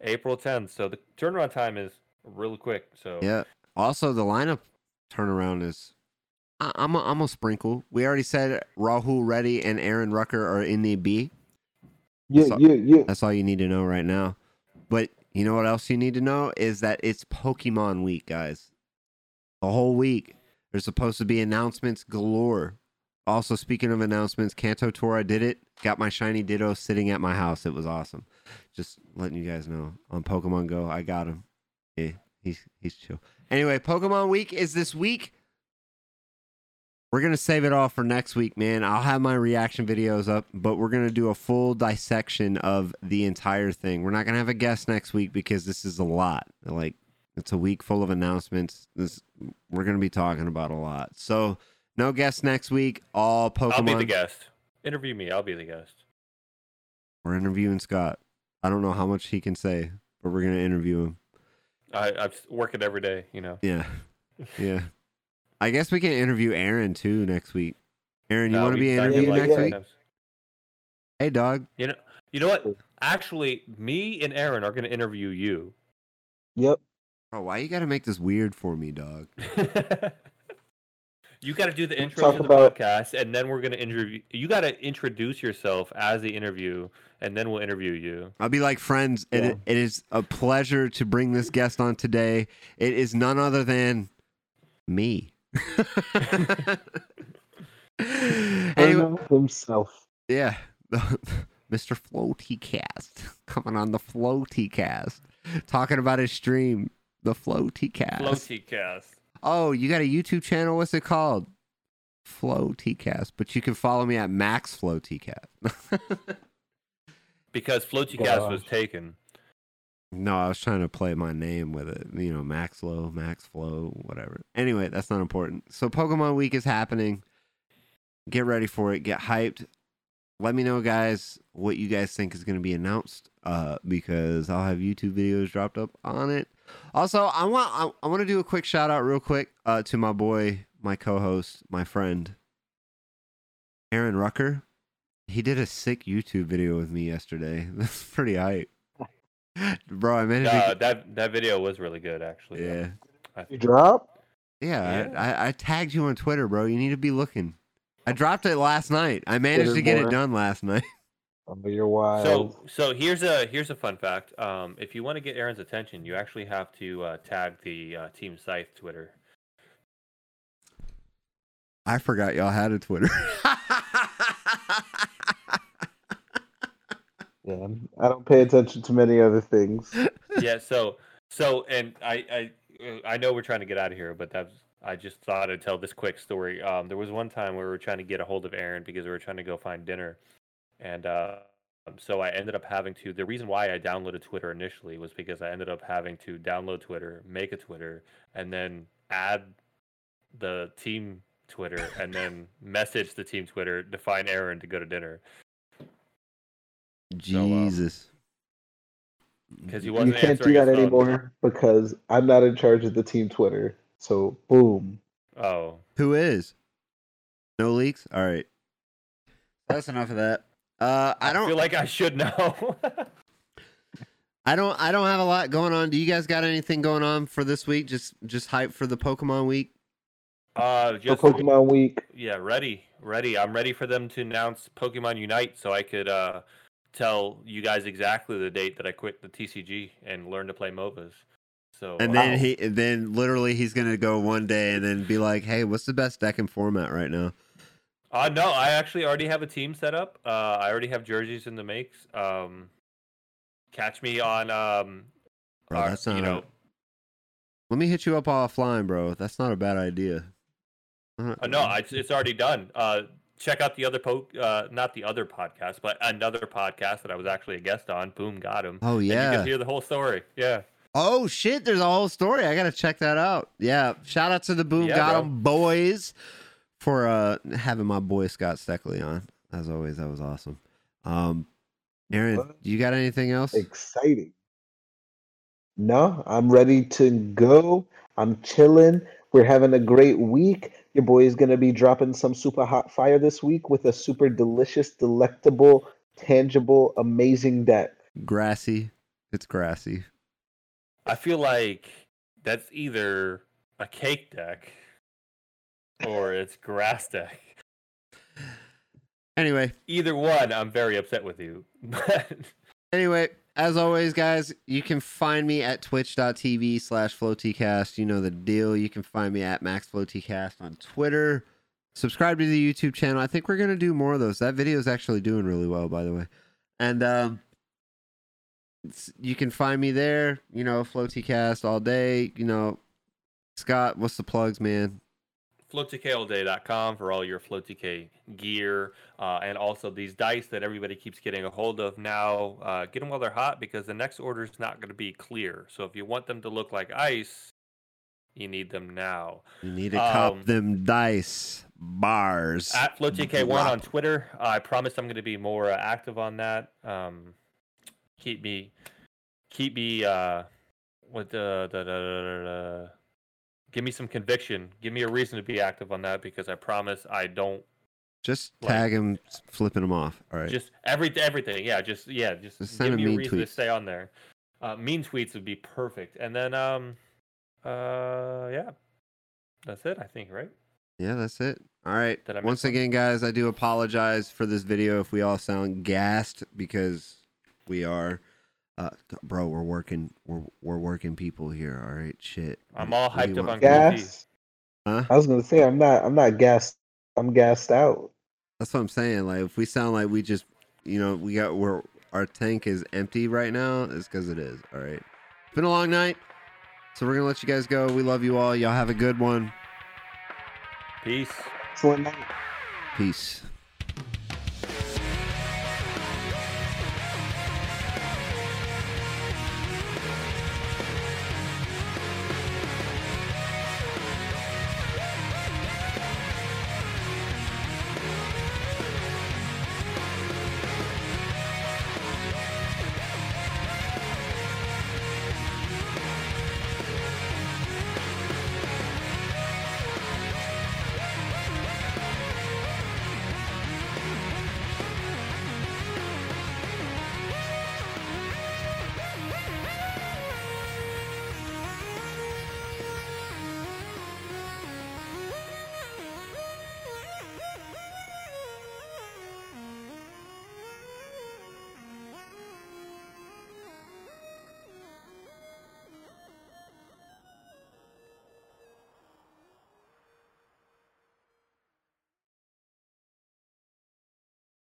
April 10th. So the turnaround time is really quick. So Yeah. Also, the lineup turnaround is. I- I'm a, I'm a sprinkle. We already said Rahul Reddy and Aaron Rucker are in the B. Yeah, So- yeah, yeah. That's all you need to know right now. But you know what else you need to know is that it's Pokemon week, guys. The whole week. There's supposed to be announcements galore. Also, speaking of announcements, Kanto Tour, I did it. Got my shiny Ditto sitting at my house. It was awesome. Just letting you guys know on Pokemon Go, I got him. Yeah, he's he's chill. Anyway, Pokemon Week is this week. We're gonna save it all for next week, man. I'll have my reaction videos up, but we're gonna do a full dissection of the entire thing. We're not gonna have a guest next week because this is a lot. Like it's a week full of announcements. This we're gonna be talking about a lot. So no guests next week. All Pokemon. I'll be the guest. Interview me. I'll be the guest. We're interviewing Scott. I don't know how much he can say, but we're gonna interview him. I, I work it every day, you know. Yeah, yeah. I guess we can interview Aaron too next week. Aaron, you Uh, want to be interviewed like next that. week? Hey, dog. You know, you know what? Actually, me and Aaron are going to interview you. Yep. Bro, why you gotta make this weird for me, dog? [LAUGHS] you got to do the intro Talk to the about- podcast, and then we're going to interview. You got to introduce yourself as the interview, and then we'll interview you. I'll be like, friends, it, it is a pleasure to bring this guest on today. It is none other than me. [LAUGHS] anyway, Anyway. himself. yeah, [LAUGHS] Mr. Floaty Cast coming on the Floaty Cast, talking about his stream, the Floaty Cast. Floaty cast. Oh, you got a YouTube channel? What's it called? Flow TCast, but you can follow me at Max Flow TCast. Because Floaty cast was taken. no, I was trying to play my name with it. You know, Max Flow, Max Flow, whatever. Anyway, that's not important. So Pokemon Week is happening. Get ready for it. Get hyped. Let me know, guys, what you guys think is going to be announced, uh, because I'll have YouTube videos dropped up on it. Also, I want I, I want to do a quick shout out, real quick, uh, to my boy, my co-host, my friend, Aaron Rucker. He did a sick YouTube video with me yesterday. [LAUGHS] That's pretty hype, bro. I managed Uh, to, that that video was really good, actually. yeah, You drop? yeah. Yeah. I, I tagged you on Twitter, bro. You need to be looking. I dropped it last night. I managed to get it done last [LAUGHS] night. Oh, you're wild. So so here's a here's a fun fact. Um, if you want to get Aaron's attention, you actually have to uh, tag the uh, Team Scythe Twitter. I forgot y'all had a Twitter. [LAUGHS] yeah, I don't pay attention to many other things. yeah. So so and I I I know we're trying to get out of here, but that's I just thought I'd tell this quick story. Um, there was one time where we were trying to get a hold of Aaron because we were trying to go find dinner, and uh, so I ended up having to. The reason why I downloaded Twitter initially was because I ended up having to download Twitter, make a Twitter, and then add the team Twitter, and then [LAUGHS] message the team Twitter to find Aaron to go to dinner Jesus. because he You wasn't can't do that anymore because I'm not in charge of the team Twitter. So boom. Oh, Who is? No leaks? All right. That's enough of that. Uh, I don't feel like I should know. [LAUGHS] I don't I don't have a lot going on. Do you guys got anything going on for this week? Just just hype for the Pokemon week? uh, For Pokemon Week, yeah, ready, ready. I'm ready for them to announce Pokemon Unite, so I could uh, tell you guys exactly the date that I quit the TCG and learn to play MOBAs. So And uh, then he then literally he's gonna go one day and then be like, Hey, what's the best deck and format right now? Uh, no, I actually already have a team set up. Uh, I already have jerseys in the makes. Um, catch me on, um, Bro, our- that's you not know, Let me hit you up offline, bro. That's not a bad idea. Uh, no, it's, it's already done. Uh, check out the other po, uh, not the other podcast, but another podcast that I was actually a guest on. Boom, got him. Oh And you can hear the whole story. Yeah. Oh shit, there's a whole story. I gotta check that out. Yeah. Shout out to the Boom Yeah, Got bro. 'em boys for uh having my boy Scott Steckley on. As always, that was awesome. Um Aaron, What? you got anything else? exciting. No, I'm ready to go. I'm chilling. We're having a great week. Your boy is going to be dropping some super hot fire this week with a super delicious, delectable, tangible, amazing deck. Grassy. It's grassy. I feel like that's either a cake deck or it's grass deck. Anyway, Either one, I'm very upset with you. But [LAUGHS] Anyway, as always, guys, you can find me at twitch.tv slash flowtcast. You know the deal. You can find me at maxflowtcast on Twitter. Subscribe to the YouTube channel. I think we're going to do more of those. That video is actually doing really well, by the way. And um, you can find me there, you know, flowtcast all day. You know, Scott, what's the plugs, man? FloatTK for all your FloatTK gear, uh, and also these dice that everybody keeps getting a hold of now. Uh, get them while they're hot because the next order is not going to be clear. So if you want them to look like ice, you need them now. You need to cop Um, them dice bars. At FloatTK1 on Twitter. I promise I'm going to be more uh, active on that. Um, keep me, keep me uh, with the, the, the, the, give me some conviction. Give me a reason to be active on that because I promise I don't Just like- tag him, flipping him off. All right. just every everything. Yeah, just yeah, just, Just send give me a reason to stay on there. Uh, mean tweets would be perfect. And then um, uh, yeah, that's it. I think right. Yeah, that's it. All right. Once again, guys, I do apologize for this video if we all sound gassed because we are. Uh, bro, we're working. We're we're working people here. All right, shit. I'm all what do you hyped up want? on Gas. Huh? I was going to say, I'm not, I'm not gassed. I'm gassed out. That's what I'm saying. Like, if we sound like we just, you know, we got we're our tank is empty right now, it's because it is. All right. It's been a long night, so we're gonna let you guys go. We love you all. Y'all have a good one. Peace. Excellent night. Peace.